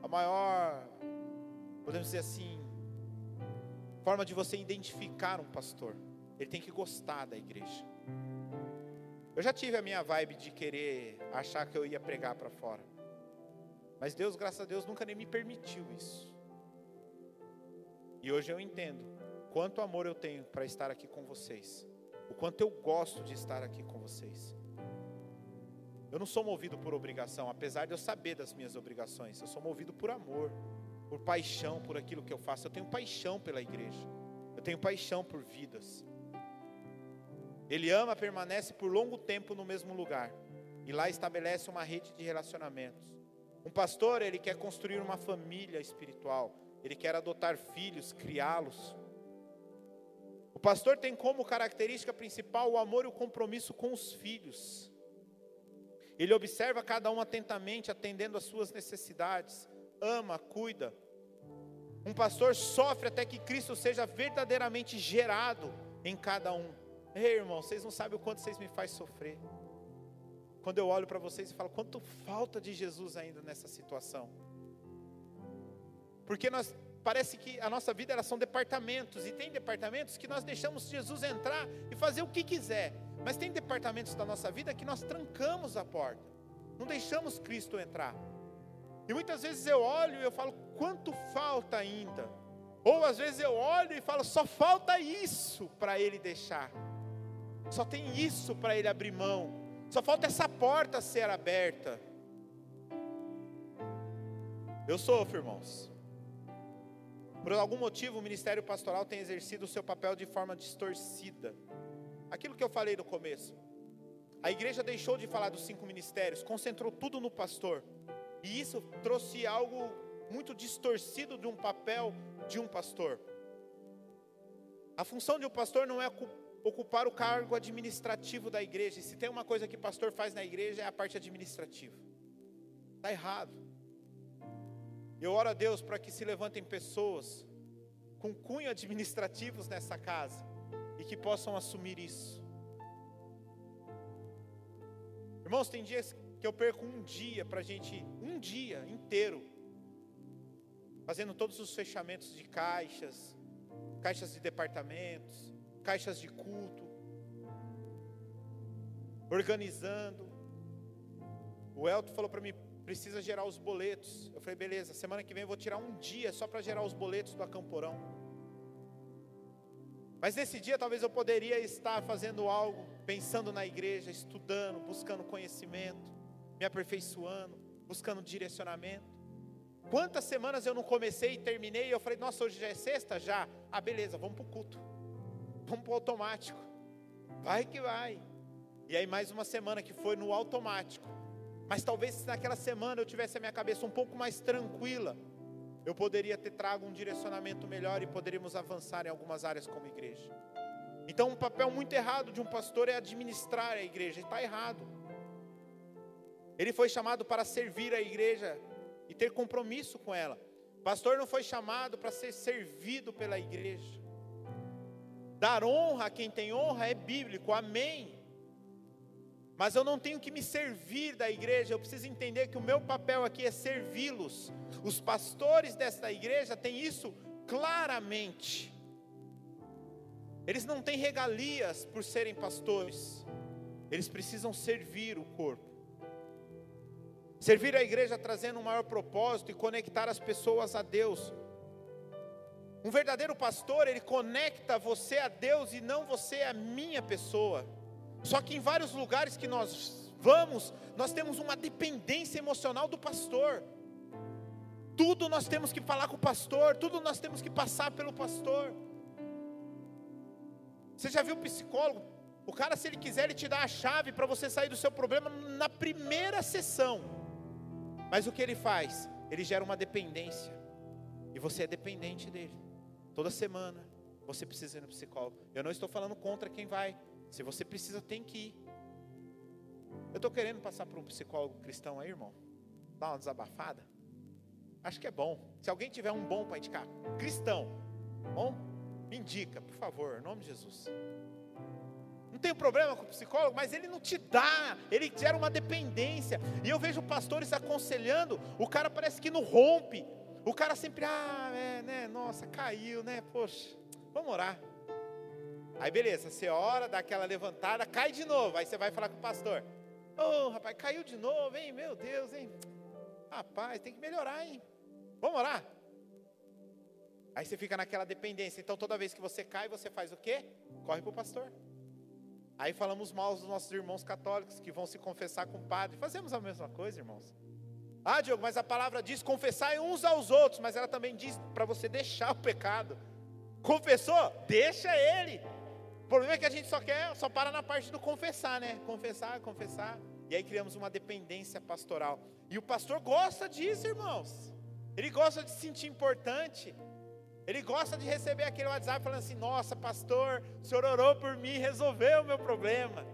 a maior, podemos dizer assim, forma de você identificar um pastor. Ele tem que gostar da igreja. Eu já tive a minha vibe de querer achar que eu ia pregar para fora. Mas Deus, graças a Deus, nunca nem me permitiu isso. E hoje eu entendo quanto amor eu tenho para estar aqui com vocês. O quanto eu gosto de estar aqui com vocês. Eu não sou movido por obrigação, apesar de eu saber das minhas obrigações. Eu sou movido por amor, por paixão por aquilo que eu faço. Eu tenho paixão pela igreja. Eu tenho paixão por vidas. Ele ama, permanece por longo tempo no mesmo lugar. E lá estabelece uma rede de relacionamentos. Um pastor, ele quer construir uma família espiritual. Ele quer adotar filhos, criá-los. O pastor tem como característica principal o amor e o compromisso com os filhos. Ele observa cada um atentamente, atendendo às suas necessidades, ama, cuida. Um pastor sofre até que Cristo seja verdadeiramente gerado em cada um. Ei, irmão, vocês não sabem o quanto vocês me fazem sofrer. Quando eu olho para vocês e falo, quanto falta de Jesus ainda nessa situação. Porque nós parece que a nossa vida elas são departamentos e tem departamentos que nós deixamos Jesus entrar e fazer o que quiser. Mas tem departamentos da nossa vida que nós trancamos a porta, não deixamos Cristo entrar. E muitas vezes eu olho e eu falo, quanto falta ainda? Ou às vezes eu olho e falo, só falta isso para ele deixar. Só tem isso para ele abrir mão. Só falta essa porta ser aberta. Eu sofro, irmãos. Por algum motivo, o ministério pastoral tem exercido o seu papel de forma distorcida. Aquilo que eu falei no começo. A igreja deixou de falar dos cinco ministérios, concentrou tudo no pastor. E isso trouxe algo muito distorcido de um papel de um pastor. A função de um pastor não é ocupar o cargo administrativo da igreja. E se tem uma coisa que pastor faz na igreja é a parte administrativa. Está errado. Eu oro a Deus para que se levantem pessoas com cunho administrativos nessa casa e que possam assumir isso. Irmãos, tem dias que eu perco um dia para a gente, um dia inteiro, fazendo todos os fechamentos de caixas, caixas de departamentos, caixas de culto, organizando. O Elton falou para mim, precisa gerar os boletos. Eu falei, beleza, semana que vem eu vou tirar um dia só para gerar os boletos do Acamporão. Mas nesse dia talvez eu poderia estar fazendo algo, pensando na igreja, estudando, buscando conhecimento, me aperfeiçoando, buscando direcionamento. Quantas semanas eu não comecei e terminei e eu falei, nossa, hoje já é sexta? Já. Ah, beleza, vamos para o culto. Vamos para o automático. Vai que vai. E aí mais uma semana que foi no automático. Mas talvez se naquela semana eu tivesse a minha cabeça um pouco mais tranquila, eu poderia ter trago um direcionamento melhor e poderíamos avançar em algumas áreas como igreja. Então, um papel muito errado de um pastor é administrar a igreja, está errado. Ele foi chamado para servir a igreja e ter compromisso com ela. Pastor não foi chamado para ser servido pela igreja. Dar honra a quem tem honra é bíblico, amém. Mas eu não tenho que me servir da igreja, eu preciso entender que o meu papel aqui é servi-los. Os pastores desta igreja têm isso claramente. Eles não têm regalias por serem pastores, eles precisam servir o corpo. Servir a igreja trazendo um maior propósito e conectar as pessoas a Deus. Um verdadeiro pastor, ele conecta você a Deus e não você a minha pessoa. Só que em vários lugares que nós vamos, nós temos uma dependência emocional do pastor. Tudo nós temos que falar com o pastor, tudo nós temos que passar pelo pastor. Você já viu psicólogo? O cara, se ele quiser, ele te dá a chave para você sair do seu problema na primeira sessão. Mas o que ele faz? Ele gera uma dependência. E você é dependente dele. Toda semana você precisa ir no psicólogo. Eu não estou falando contra quem vai. Se você precisa, tem que ir. Eu estou querendo passar por um psicólogo cristão aí, irmão. Dá uma desabafada. Acho que é bom. Se alguém tiver um bom para indicar, cristão, bom, me indica, por favor, em nome de Jesus. Não tem problema com o psicólogo, mas ele não te dá, ele gera uma dependência. E eu vejo pastores aconselhando, o cara parece que não rompe. O cara sempre, ah, é, né, nossa, caiu, né, poxa, vamos orar. Aí beleza, você ora, dá aquela levantada, cai de novo. Aí você vai falar com o pastor. Ô oh, rapaz, caiu de novo, hein? Meu Deus, hein? Rapaz, tem que melhorar, hein? Vamos orar. Aí você fica naquela dependência. Então toda vez que você cai, você faz o quê? Corre para o pastor. Aí falamos mal dos nossos irmãos católicos que vão se confessar com o padre. Fazemos a mesma coisa, irmãos. Ah, Diogo, mas a palavra diz confessar uns aos outros, mas ela também diz para você deixar o pecado. Confessou? Deixa ele. O problema é que a gente só quer, só para na parte do confessar, né? Confessar, confessar. E aí criamos uma dependência pastoral. E o pastor gosta disso, irmãos. Ele gosta de se sentir importante. Ele gosta de receber aquele WhatsApp falando assim: Nossa, pastor, o senhor orou por mim, resolveu o meu problema.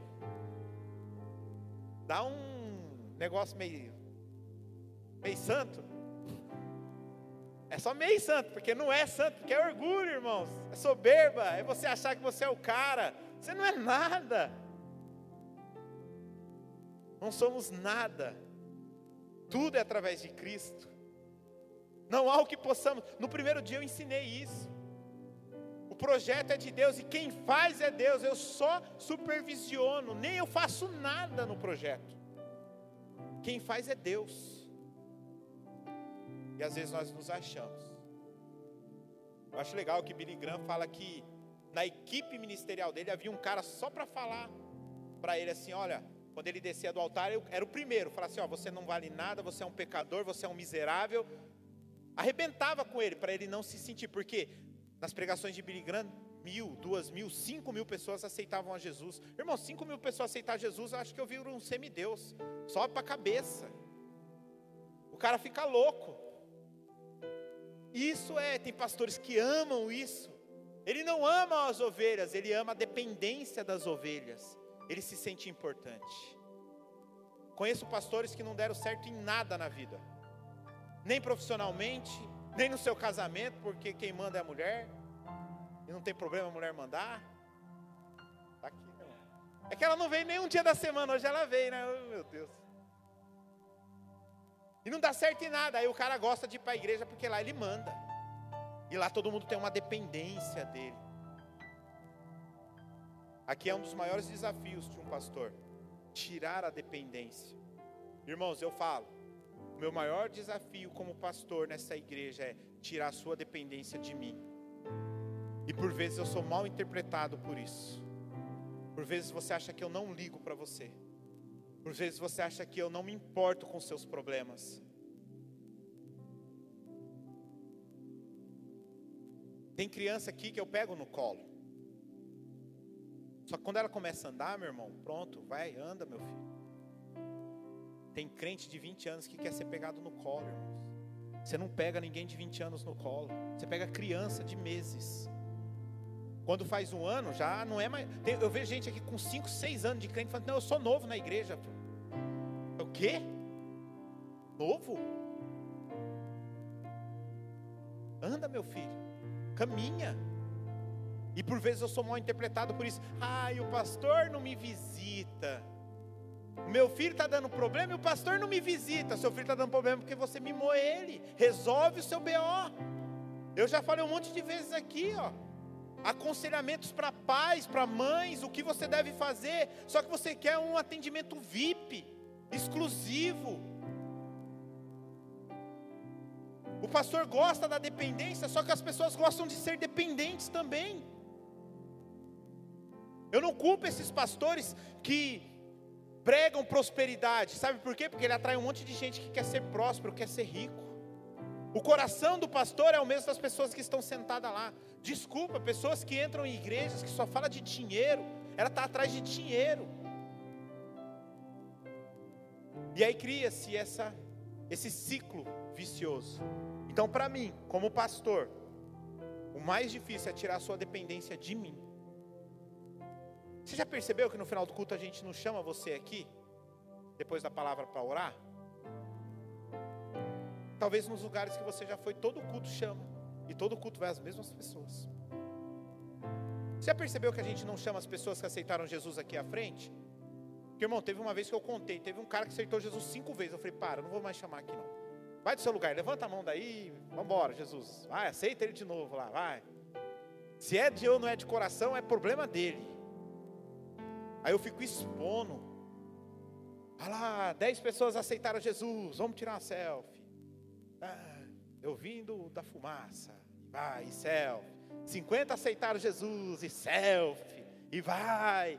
Dá um negócio meio, meio santo. É só meio santo, porque não é santo, porque é orgulho, irmãos. É soberba, é você achar que você é o cara. Você não é nada. Não somos nada. Tudo é através de Cristo. Não há o que possamos. No primeiro dia eu ensinei isso. O projeto é de Deus e quem faz é Deus. Eu só supervisiono, nem eu faço nada no projeto. Quem faz é Deus. E às vezes nós nos achamos. Eu acho legal que Billy Graham fala que na equipe ministerial dele havia um cara só para falar para ele assim: olha, quando ele descia do altar, eu era o primeiro, falar assim: ó, você não vale nada, você é um pecador, você é um miserável, arrebentava com ele para ele não se sentir, porque nas pregações de Billy Graham, mil, duas mil, cinco mil pessoas aceitavam a Jesus. Irmão, cinco mil pessoas aceitar Jesus, eu acho que eu vi um semideus, sobe para a cabeça. O cara fica louco. Isso é, tem pastores que amam isso. Ele não ama as ovelhas, ele ama a dependência das ovelhas. Ele se sente importante. Conheço pastores que não deram certo em nada na vida nem profissionalmente, nem no seu casamento, porque quem manda é a mulher, e não tem problema a mulher mandar. Tá aqui, meu irmão. É que ela não vem nem um dia da semana, hoje ela veio, né? Oh, meu Deus. E não dá certo em nada. Aí o cara gosta de ir para a igreja porque lá ele manda. E lá todo mundo tem uma dependência dele. Aqui é um dos maiores desafios de um pastor: tirar a dependência. Irmãos, eu falo, meu maior desafio como pastor nessa igreja é tirar a sua dependência de mim. E por vezes eu sou mal interpretado por isso. Por vezes você acha que eu não ligo para você. Por vezes você acha que eu não me importo com seus problemas. Tem criança aqui que eu pego no colo. Só que quando ela começa a andar, meu irmão, pronto, vai, anda, meu filho. Tem crente de 20 anos que quer ser pegado no colo, irmãos. Você não pega ninguém de 20 anos no colo. Você pega criança de meses. Quando faz um ano, já não é mais. Eu vejo gente aqui com 5, 6 anos de crente falando: Não, eu sou novo na igreja. Quê? Novo? Anda, meu filho. Caminha. E por vezes eu sou mal interpretado por isso. Ai, o pastor não me visita. O meu filho está dando problema e o pastor não me visita. Seu filho está dando problema porque você mimou ele. Resolve o seu BO. Eu já falei um monte de vezes aqui, ó. Aconselhamentos para pais, para mães, o que você deve fazer. Só que você quer um atendimento VIP, exclusivo. O pastor gosta da dependência, só que as pessoas gostam de ser dependentes também. Eu não culpo esses pastores que pregam prosperidade. Sabe por quê? Porque ele atrai um monte de gente que quer ser próspero, quer ser rico. O coração do pastor é o mesmo das pessoas que estão sentadas lá. Desculpa, pessoas que entram em igrejas que só fala de dinheiro, ela está atrás de dinheiro. E aí cria-se essa esse ciclo vicioso. Então, para mim, como pastor, o mais difícil é tirar a sua dependência de mim. Você já percebeu que no final do culto a gente não chama você aqui, depois da palavra para orar? Talvez nos lugares que você já foi, todo culto chama, e todo culto vai as mesmas pessoas. Você já percebeu que a gente não chama as pessoas que aceitaram Jesus aqui à frente? Porque, irmão, teve uma vez que eu contei, teve um cara que aceitou Jesus cinco vezes. Eu falei, para, não vou mais chamar aqui não. Vai do seu lugar, levanta a mão daí, vamos embora, Jesus. Vai, aceita ele de novo lá, vai. Se é de ou não é de coração, é problema dele. Aí eu fico expondo. Olha lá, dez pessoas aceitaram Jesus, vamos tirar uma selfie. Ah, eu vindo da fumaça, vai, selfie. 50 aceitaram Jesus, e selfie, e vai.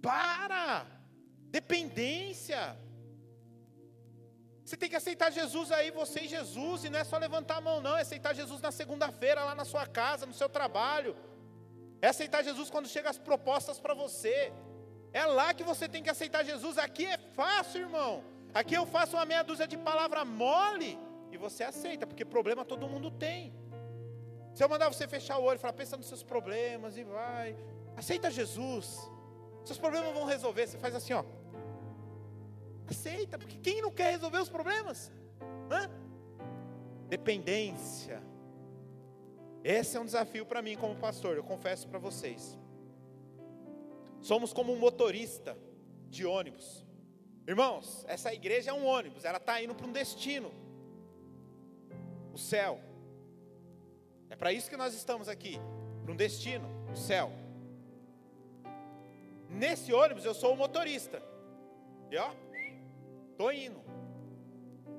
Para! Dependência. Você tem que aceitar Jesus aí, você e Jesus, e não é só levantar a mão, não, é aceitar Jesus na segunda-feira, lá na sua casa, no seu trabalho. É aceitar Jesus quando chegam as propostas para você. É lá que você tem que aceitar Jesus. Aqui é fácil, irmão. Aqui eu faço uma meia dúzia de palavra mole e você aceita, porque problema todo mundo tem. Se eu mandar você fechar o olho e falar, pensa nos seus problemas e vai, aceita Jesus. Seus problemas vão resolver. Você faz assim, ó. Aceita, porque quem não quer resolver os problemas? Hã? Dependência. Esse é um desafio para mim como pastor, eu confesso para vocês. Somos como um motorista de ônibus. Irmãos, essa igreja é um ônibus, ela está indo para um destino o céu. É para isso que nós estamos aqui, para um destino, o céu. Nesse ônibus eu sou o motorista. E ó, tô indo.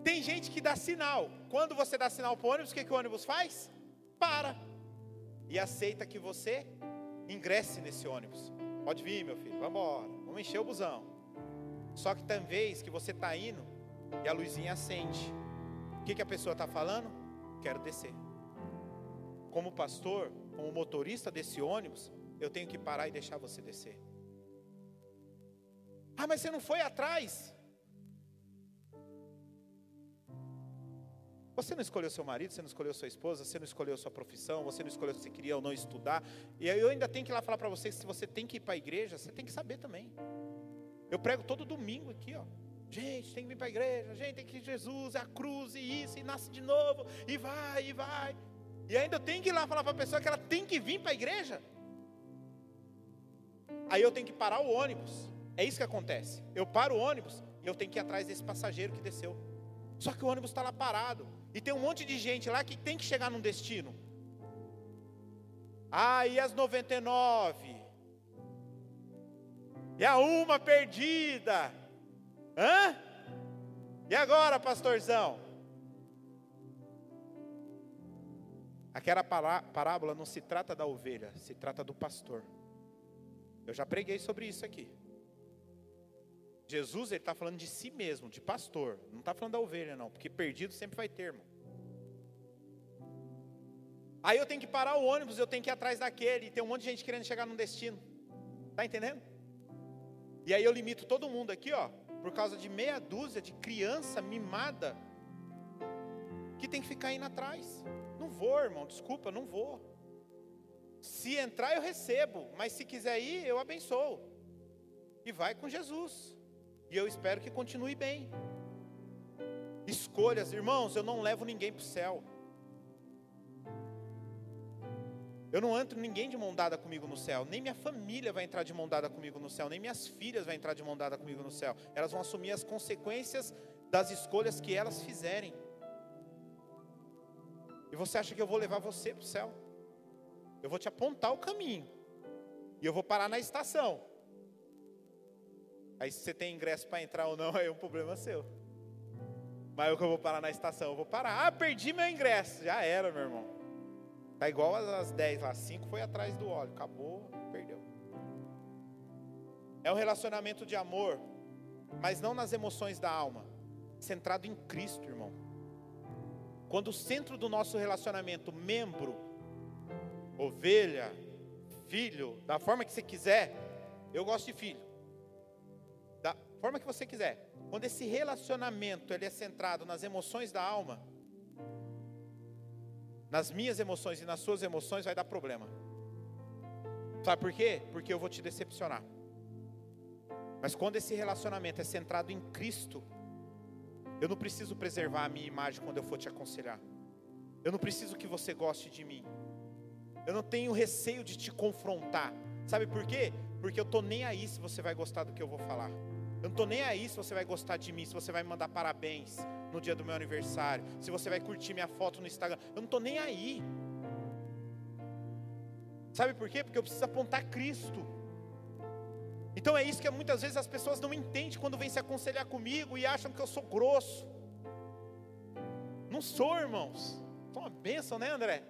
Tem gente que dá sinal. Quando você dá sinal para o ônibus, o que, que o ônibus faz? Para. E aceita que você ingresse nesse ônibus. Pode vir, meu filho, vamos embora. Vamos encher o busão. Só que tem vez que você está indo e a luzinha acende. O que, que a pessoa está falando? Quero descer. Como pastor, como motorista desse ônibus, eu tenho que parar e deixar você descer. Ah, mas você não foi atrás? Você não escolheu seu marido, você não escolheu sua esposa, você não escolheu sua profissão, você não escolheu se queria ou não estudar. E aí eu ainda tenho que ir lá falar para você que se você tem que ir para a igreja, você tem que saber também. Eu prego todo domingo aqui, ó. Gente, tem que vir para a igreja, gente, tem que ir Jesus, é a cruz, e isso, e nasce de novo, e vai, e vai. E ainda eu tenho que ir lá falar para a pessoa que ela tem que vir para a igreja. Aí eu tenho que parar o ônibus. É isso que acontece. Eu paro o ônibus e eu tenho que ir atrás desse passageiro que desceu. Só que o ônibus está lá parado. E tem um monte de gente lá que tem que chegar num destino. Ah, e as 99? E a uma perdida? Hã? E agora, pastorzão? Aquela parábola não se trata da ovelha, se trata do pastor. Eu já preguei sobre isso aqui. Jesus ele está falando de si mesmo, de pastor. Não está falando da ovelha, não, porque perdido sempre vai ter, irmão. Aí eu tenho que parar o ônibus, eu tenho que ir atrás daquele, e tem um monte de gente querendo chegar num destino. Está entendendo? E aí eu limito todo mundo aqui, ó, por causa de meia dúzia de criança mimada que tem que ficar indo atrás. Não vou, irmão, desculpa, não vou. Se entrar eu recebo, mas se quiser ir, eu abençoo. E vai com Jesus. E eu espero que continue bem. Escolhas, irmãos, eu não levo ninguém para o céu. Eu não entro ninguém de mão dada comigo no céu, nem minha família vai entrar de mão dada comigo no céu, nem minhas filhas vão entrar de mão dada comigo no céu. Elas vão assumir as consequências das escolhas que elas fizerem. E você acha que eu vou levar você para o céu? Eu vou te apontar o caminho. E eu vou parar na estação. Aí se você tem ingresso para entrar ou não, aí é um problema seu. Mas eu que eu vou parar na estação, eu vou parar. Ah, perdi meu ingresso. Já era, meu irmão. Tá igual as 10 lá, 5 foi atrás do óleo, acabou, perdeu. É um relacionamento de amor, mas não nas emoções da alma, centrado em Cristo, irmão. Quando o centro do nosso relacionamento, membro, ovelha, filho, da forma que você quiser, eu gosto de filho. Forma que você quiser. Quando esse relacionamento ele é centrado nas emoções da alma, nas minhas emoções e nas suas emoções, vai dar problema. Sabe por quê? Porque eu vou te decepcionar. Mas quando esse relacionamento é centrado em Cristo, eu não preciso preservar a minha imagem quando eu for te aconselhar. Eu não preciso que você goste de mim. Eu não tenho receio de te confrontar. Sabe por quê? Porque eu tô nem aí se você vai gostar do que eu vou falar. Eu não tô nem aí se você vai gostar de mim, se você vai me mandar parabéns no dia do meu aniversário, se você vai curtir minha foto no Instagram. Eu não tô nem aí. Sabe por quê? Porque eu preciso apontar Cristo. Então é isso que muitas vezes as pessoas não entendem quando vêm se aconselhar comigo e acham que eu sou grosso. Não sou, irmãos. Sou uma bênção, né, André?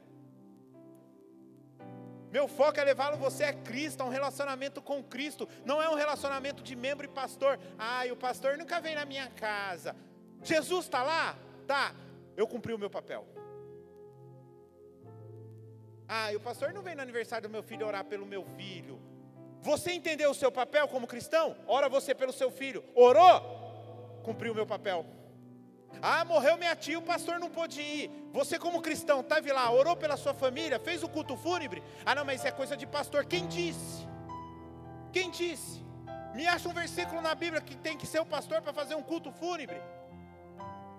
Meu foco é levá-lo você a Cristo, a um relacionamento com Cristo. Não é um relacionamento de membro e pastor. Ah, o pastor nunca vem na minha casa. Jesus está lá? Tá. Eu cumpri o meu papel. Ah, e o pastor não vem no aniversário do meu filho orar pelo meu filho. Você entendeu o seu papel como cristão? Ora você pelo seu filho. Orou? Cumpriu o meu papel. Ah, morreu minha tia, o pastor não pôde ir. Você, como cristão, esteve lá, orou pela sua família, fez o culto fúnebre. Ah, não, mas é coisa de pastor. Quem disse? Quem disse? Me acha um versículo na Bíblia que tem que ser o pastor para fazer um culto fúnebre.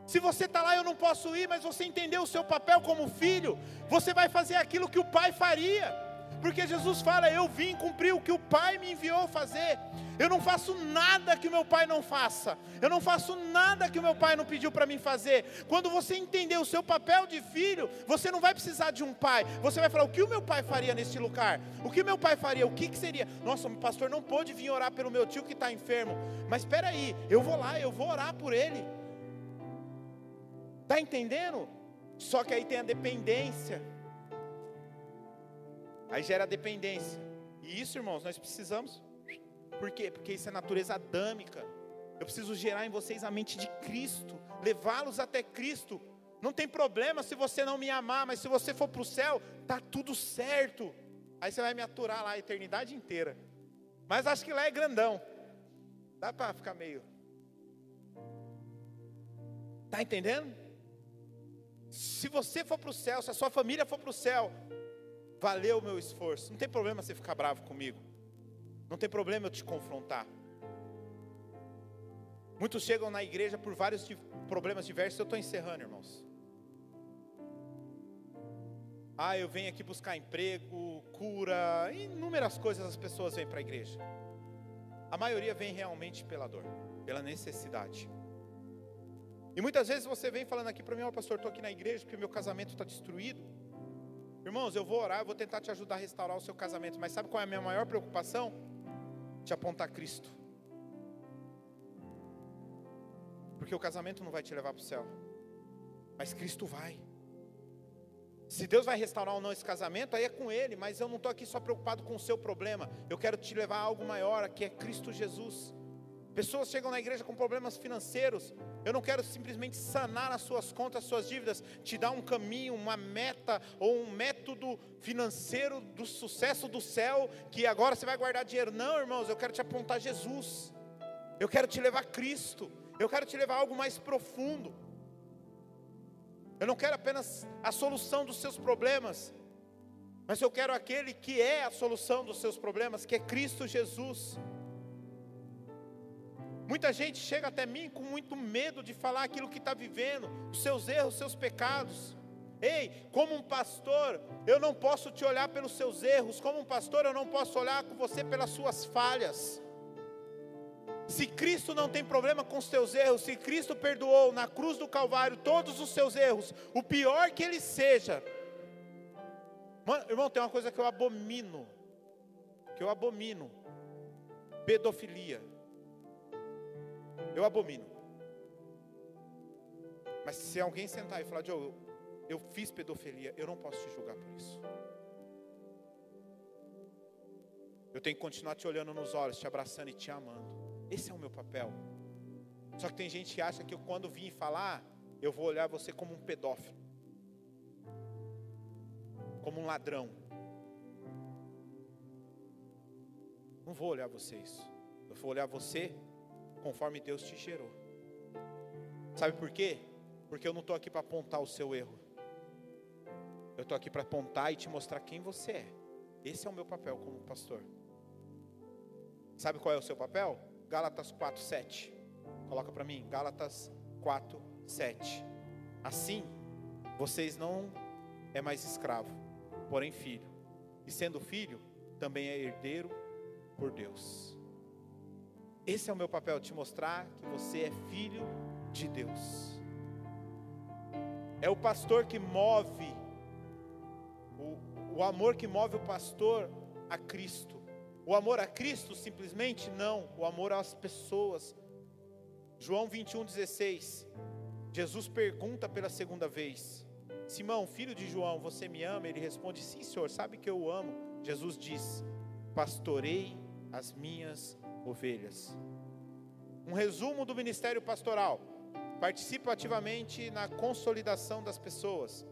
Se você está lá, eu não posso ir, mas você entendeu o seu papel como filho, você vai fazer aquilo que o pai faria. Porque Jesus fala: Eu vim cumprir o que o Pai me enviou fazer. Eu não faço nada que o meu Pai não faça. Eu não faço nada que o meu Pai não pediu para mim fazer. Quando você entender o seu papel de filho, você não vai precisar de um pai. Você vai falar: O que o meu pai faria neste lugar? O que o meu pai faria? O que, que seria? Nossa, o pastor não pôde vir orar pelo meu tio que está enfermo. Mas espera aí, eu vou lá, eu vou orar por ele. Está entendendo? Só que aí tem a dependência. Aí gera dependência. E isso, irmãos, nós precisamos. Por quê? Porque isso é natureza adâmica. Eu preciso gerar em vocês a mente de Cristo, levá-los até Cristo. Não tem problema se você não me amar, mas se você for para o céu, tá tudo certo. Aí você vai me aturar lá a eternidade inteira. Mas acho que lá é grandão. Dá para ficar meio. Tá entendendo? Se você for para o céu, se a sua família for para o céu, valeu o meu esforço. Não tem problema você ficar bravo comigo. Não tem problema eu te confrontar. Muitos chegam na igreja por vários problemas diversos. Eu estou encerrando, irmãos. Ah, eu venho aqui buscar emprego, cura, inúmeras coisas as pessoas vêm para a igreja. A maioria vem realmente pela dor, pela necessidade. E muitas vezes você vem falando aqui para mim, ó oh, pastor, estou aqui na igreja porque meu casamento está destruído. Irmãos, eu vou orar, eu vou tentar te ajudar a restaurar o seu casamento, mas sabe qual é a minha maior preocupação? Te apontar Cristo. Porque o casamento não vai te levar para o céu, mas Cristo vai. Se Deus vai restaurar ou não esse casamento, aí é com Ele, mas eu não estou aqui só preocupado com o seu problema, eu quero te levar a algo maior, que é Cristo Jesus. Pessoas chegam na igreja com problemas financeiros. Eu não quero simplesmente sanar as suas contas, as suas dívidas, te dar um caminho, uma meta ou um método financeiro do sucesso do céu, que agora você vai guardar dinheiro. Não, irmãos, eu quero te apontar Jesus. Eu quero te levar a Cristo. Eu quero te levar a algo mais profundo. Eu não quero apenas a solução dos seus problemas, mas eu quero aquele que é a solução dos seus problemas, que é Cristo Jesus. Muita gente chega até mim com muito medo de falar aquilo que está vivendo, os seus erros, os seus pecados. Ei, como um pastor, eu não posso te olhar pelos seus erros, como um pastor, eu não posso olhar com você pelas suas falhas. Se Cristo não tem problema com os seus erros, se Cristo perdoou na cruz do Calvário todos os seus erros, o pior que ele seja, Mano, irmão, tem uma coisa que eu abomino, que eu abomino: pedofilia. Eu abomino. Mas se alguém sentar e falar, Diogo, eu fiz pedofilia, eu não posso te julgar por isso. Eu tenho que continuar te olhando nos olhos, te abraçando e te amando. Esse é o meu papel. Só que tem gente que acha que eu, quando vim falar, eu vou olhar você como um pedófilo, como um ladrão. Não vou olhar vocês. Eu vou olhar você conforme Deus te gerou. Sabe por quê? Porque eu não estou aqui para apontar o seu erro. Eu estou aqui para apontar e te mostrar quem você é. Esse é o meu papel como pastor. Sabe qual é o seu papel? Gálatas 4, 7. Coloca para mim, Gálatas 4, 7. Assim, vocês não é mais escravo, porém filho. E sendo filho, também é herdeiro por Deus. Esse é o meu papel, te mostrar que você é filho de Deus. É o pastor que move, o, o amor que move o pastor a Cristo. O amor a Cristo simplesmente não, o amor às pessoas. João 21, 16. Jesus pergunta pela segunda vez: Simão, filho de João, você me ama? Ele responde: Sim, senhor, sabe que eu o amo. Jesus diz: Pastorei as minhas ovelhas. Um resumo do ministério pastoral: participa ativamente na consolidação das pessoas,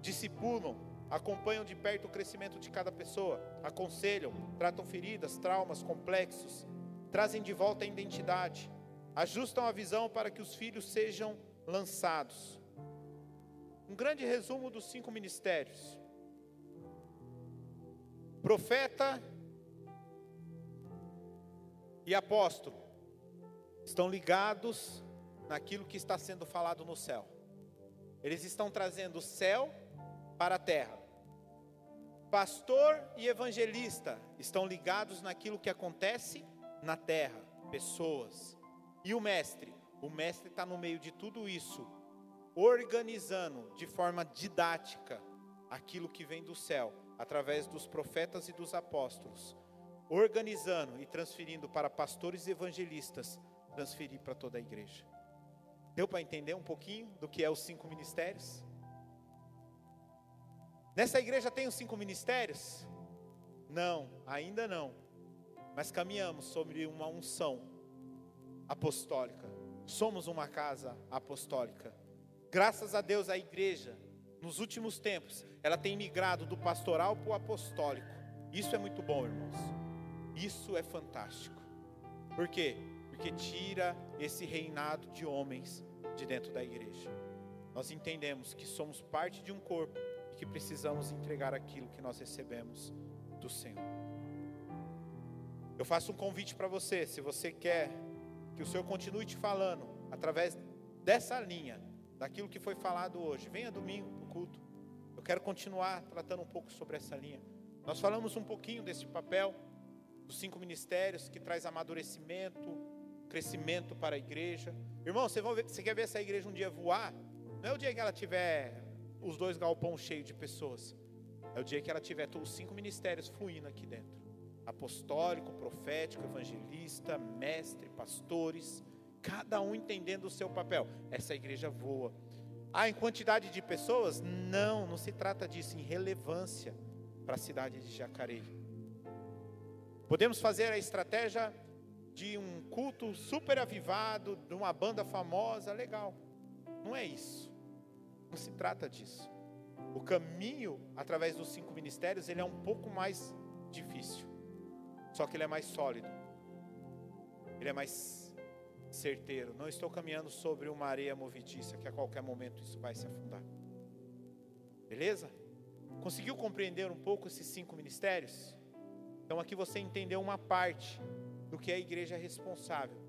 discipulam, acompanham de perto o crescimento de cada pessoa, aconselham, tratam feridas, traumas complexos, trazem de volta a identidade, ajustam a visão para que os filhos sejam lançados. Um grande resumo dos cinco ministérios: profeta e apóstolo estão ligados naquilo que está sendo falado no céu. Eles estão trazendo o céu para a terra. Pastor e evangelista estão ligados naquilo que acontece na terra, pessoas. E o mestre? O mestre está no meio de tudo isso, organizando de forma didática aquilo que vem do céu, através dos profetas e dos apóstolos, organizando e transferindo para pastores e evangelistas, transferir para toda a igreja. Deu para entender um pouquinho do que é os cinco ministérios? Nessa igreja tem os cinco ministérios? Não, ainda não. Mas caminhamos sobre uma unção apostólica. Somos uma casa apostólica. Graças a Deus a igreja, nos últimos tempos, ela tem migrado do pastoral para o apostólico. Isso é muito bom, irmãos. Isso é fantástico. Por quê? Porque tira esse reinado de homens de dentro da igreja. Nós entendemos que somos parte de um corpo que precisamos entregar aquilo que nós recebemos do Senhor. Eu faço um convite para você, se você quer que o Senhor continue te falando através dessa linha, daquilo que foi falado hoje, venha domingo para o culto. Eu quero continuar tratando um pouco sobre essa linha. Nós falamos um pouquinho desse papel dos cinco ministérios que traz amadurecimento, crescimento para a igreja. Irmão, você, ver, você quer ver essa igreja um dia voar? Não é o dia que ela tiver os dois galpões cheios de pessoas. É o dia que ela tiver os cinco ministérios fluindo aqui dentro: apostólico, profético, evangelista, mestre, pastores, cada um entendendo o seu papel. Essa igreja voa. Ah, em quantidade de pessoas? Não, não se trata disso, em relevância para a cidade de Jacareí. Podemos fazer a estratégia de um culto super avivado, de uma banda famosa, legal. Não é isso. Não se trata disso. O caminho através dos cinco ministérios, ele é um pouco mais difícil. Só que ele é mais sólido. Ele é mais certeiro. Não estou caminhando sobre uma areia movediça que a qualquer momento isso vai se afundar. Beleza? Conseguiu compreender um pouco esses cinco ministérios? Então aqui você entendeu uma parte do que a igreja é responsável.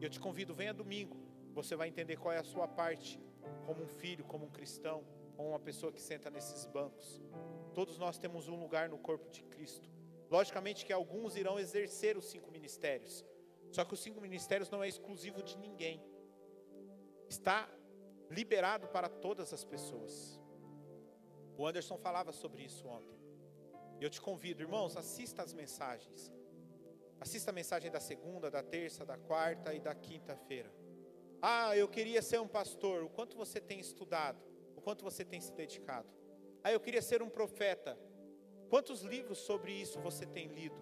Eu te convido, venha domingo. Você vai entender qual é a sua parte como um filho, como um cristão, como uma pessoa que senta nesses bancos. Todos nós temos um lugar no corpo de Cristo. Logicamente que alguns irão exercer os cinco ministérios. Só que os cinco ministérios não é exclusivo de ninguém. Está liberado para todas as pessoas. O Anderson falava sobre isso ontem. Eu te convido, irmãos, assista as mensagens. Assista a mensagem da segunda, da terça, da quarta e da quinta-feira. Ah, eu queria ser um pastor. O quanto você tem estudado? O quanto você tem se dedicado? Ah, eu queria ser um profeta. Quantos livros sobre isso você tem lido?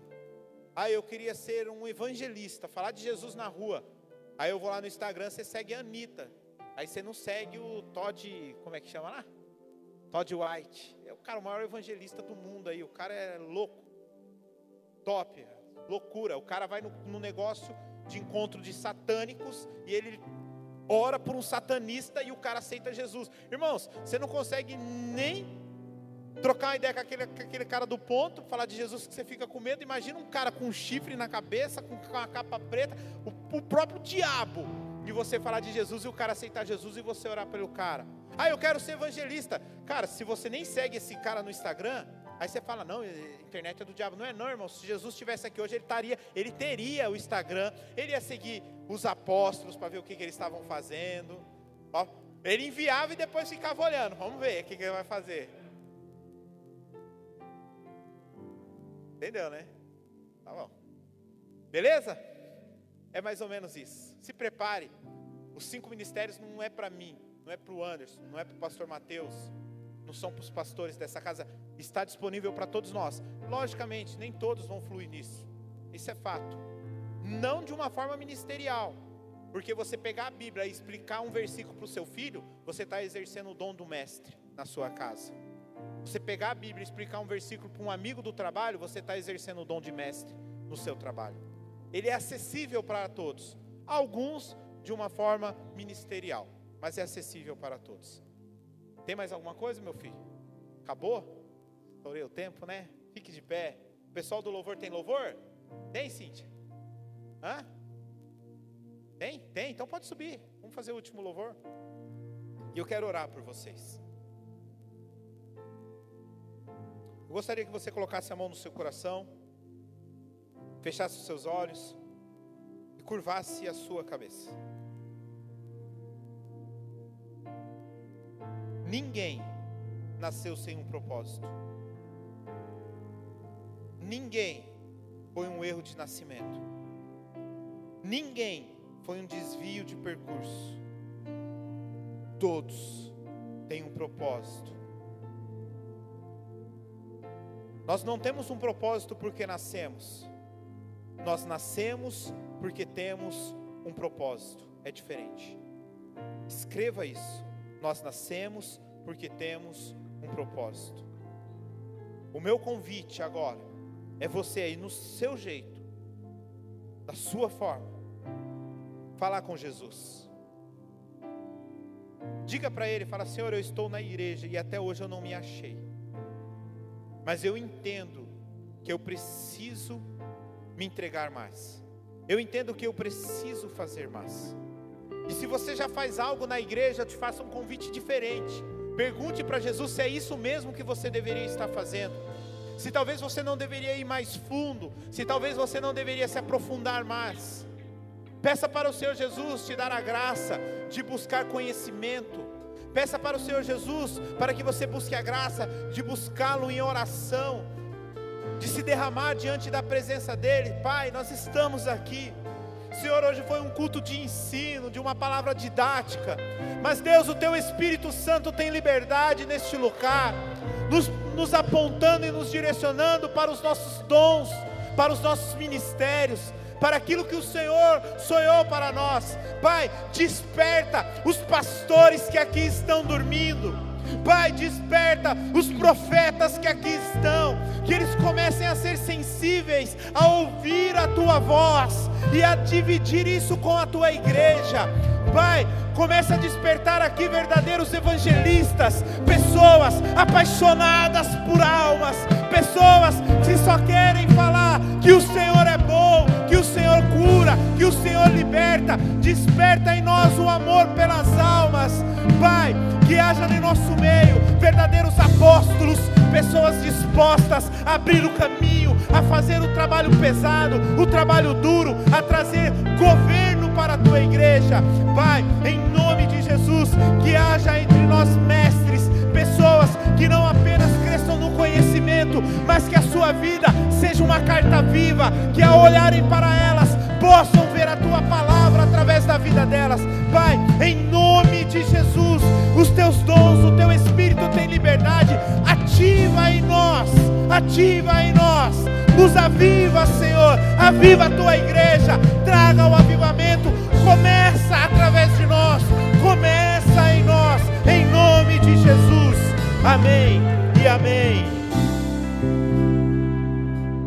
Ah, eu queria ser um evangelista, falar de Jesus na rua. Aí eu vou lá no Instagram, você segue a Anitta. Aí você não segue o Todd, como é que chama lá? Todd White. É o cara, o maior evangelista do mundo aí. O cara é louco. Top. loucura. O cara vai no, no negócio de encontro de satânicos e ele ora por um satanista e o cara aceita Jesus. Irmãos, você não consegue nem trocar uma ideia com aquele, com aquele cara do ponto, falar de Jesus que você fica com medo. Imagina um cara com um chifre na cabeça, com uma capa preta, o, o próprio diabo, e você falar de Jesus e o cara aceitar Jesus e você orar pelo cara. Ah, eu quero ser evangelista. Cara, se você nem segue esse cara no Instagram, aí você fala, não, internet é do diabo. Não é não, irmão. Se Jesus estivesse aqui hoje, ele, taria, ele teria o Instagram, ele ia seguir os apóstolos para ver o que, que eles estavam fazendo. Ó, ele enviava e depois ficava olhando. Vamos ver o que, que ele vai fazer. Entendeu, né? Tá bom. Beleza? É mais ou menos isso. Se prepare. Os cinco ministérios não é para mim, não é para o Anderson, não é para o pastor Mateus, não são para os pastores dessa casa. Está disponível para todos nós. Logicamente, nem todos vão fluir nisso. Isso é fato. Não de uma forma ministerial. Porque você pegar a Bíblia e explicar um versículo para o seu filho, você está exercendo o dom do mestre na sua casa. Você pegar a Bíblia e explicar um versículo para um amigo do trabalho, você está exercendo o dom de mestre no seu trabalho. Ele é acessível para todos. Alguns de uma forma ministerial, mas é acessível para todos. Tem mais alguma coisa, meu filho? Acabou? Estourei o tempo, né? Fique de pé. O pessoal do louvor tem louvor? Tem, Cíntia? Hã? Tem? Tem? Então pode subir. Vamos fazer o último louvor. E eu quero orar por vocês. Eu gostaria que você colocasse a mão no seu coração, fechasse os seus olhos curvasse a sua cabeça. Ninguém nasceu sem um propósito. Ninguém foi um erro de nascimento. Ninguém foi um desvio de percurso. Todos têm um propósito. Nós não temos um propósito porque nascemos. Nós nascemos porque temos um propósito. É diferente. Escreva isso. Nós nascemos porque temos um propósito. O meu convite agora é você aí no seu jeito, da sua forma, falar com Jesus. Diga para ele, fala: "Senhor, eu estou na igreja e até hoje eu não me achei mas eu entendo que eu preciso me entregar mais. Eu entendo que eu preciso fazer mais. E se você já faz algo na igreja, eu te faço um convite diferente. Pergunte para Jesus se é isso mesmo que você deveria estar fazendo. Se talvez você não deveria ir mais fundo, se talvez você não deveria se aprofundar mais. Peça para o Senhor Jesus te dar a graça de buscar conhecimento, Peça para o Senhor Jesus para que você busque a graça de buscá-lo em oração, de se derramar diante da presença dEle. Pai, nós estamos aqui. Senhor, hoje foi um culto de ensino, de uma palavra didática. Mas Deus, o Teu Espírito Santo tem liberdade neste lugar, nos, nos apontando e nos direcionando para os nossos dons, para os nossos ministérios para aquilo que o Senhor sonhou para nós. Pai, desperta os pastores que aqui estão dormindo. Pai, desperta os profetas que aqui estão, que eles comecem a ser sensíveis a ouvir a tua voz e a dividir isso com a tua igreja. Pai, comece a despertar aqui verdadeiros evangelistas, pessoas apaixonadas por almas, pessoas que só querem falar que o Senhor é bom, que o Senhor cura, que o Senhor liberta. Desperta em nós o amor pelas almas, Pai. Que haja em nosso meio verdadeiros apóstolos, pessoas dispostas a abrir o caminho, a fazer o trabalho pesado, o trabalho duro, a trazer governo para a tua igreja, Pai. Em nome de Jesus, que haja entre nós mestres, pessoas que não apenas no conhecimento, mas que a sua vida seja uma carta viva, que ao olharem para elas possam ver a tua palavra através da vida delas. Pai, em nome de Jesus, os teus dons, o teu espírito tem liberdade. Ativa em nós, ativa em nós. Nos aviva, Senhor. Aviva a tua igreja. Traga o avivamento. Começa através de nós. Começa em nós. Em nome de Jesus. Amém.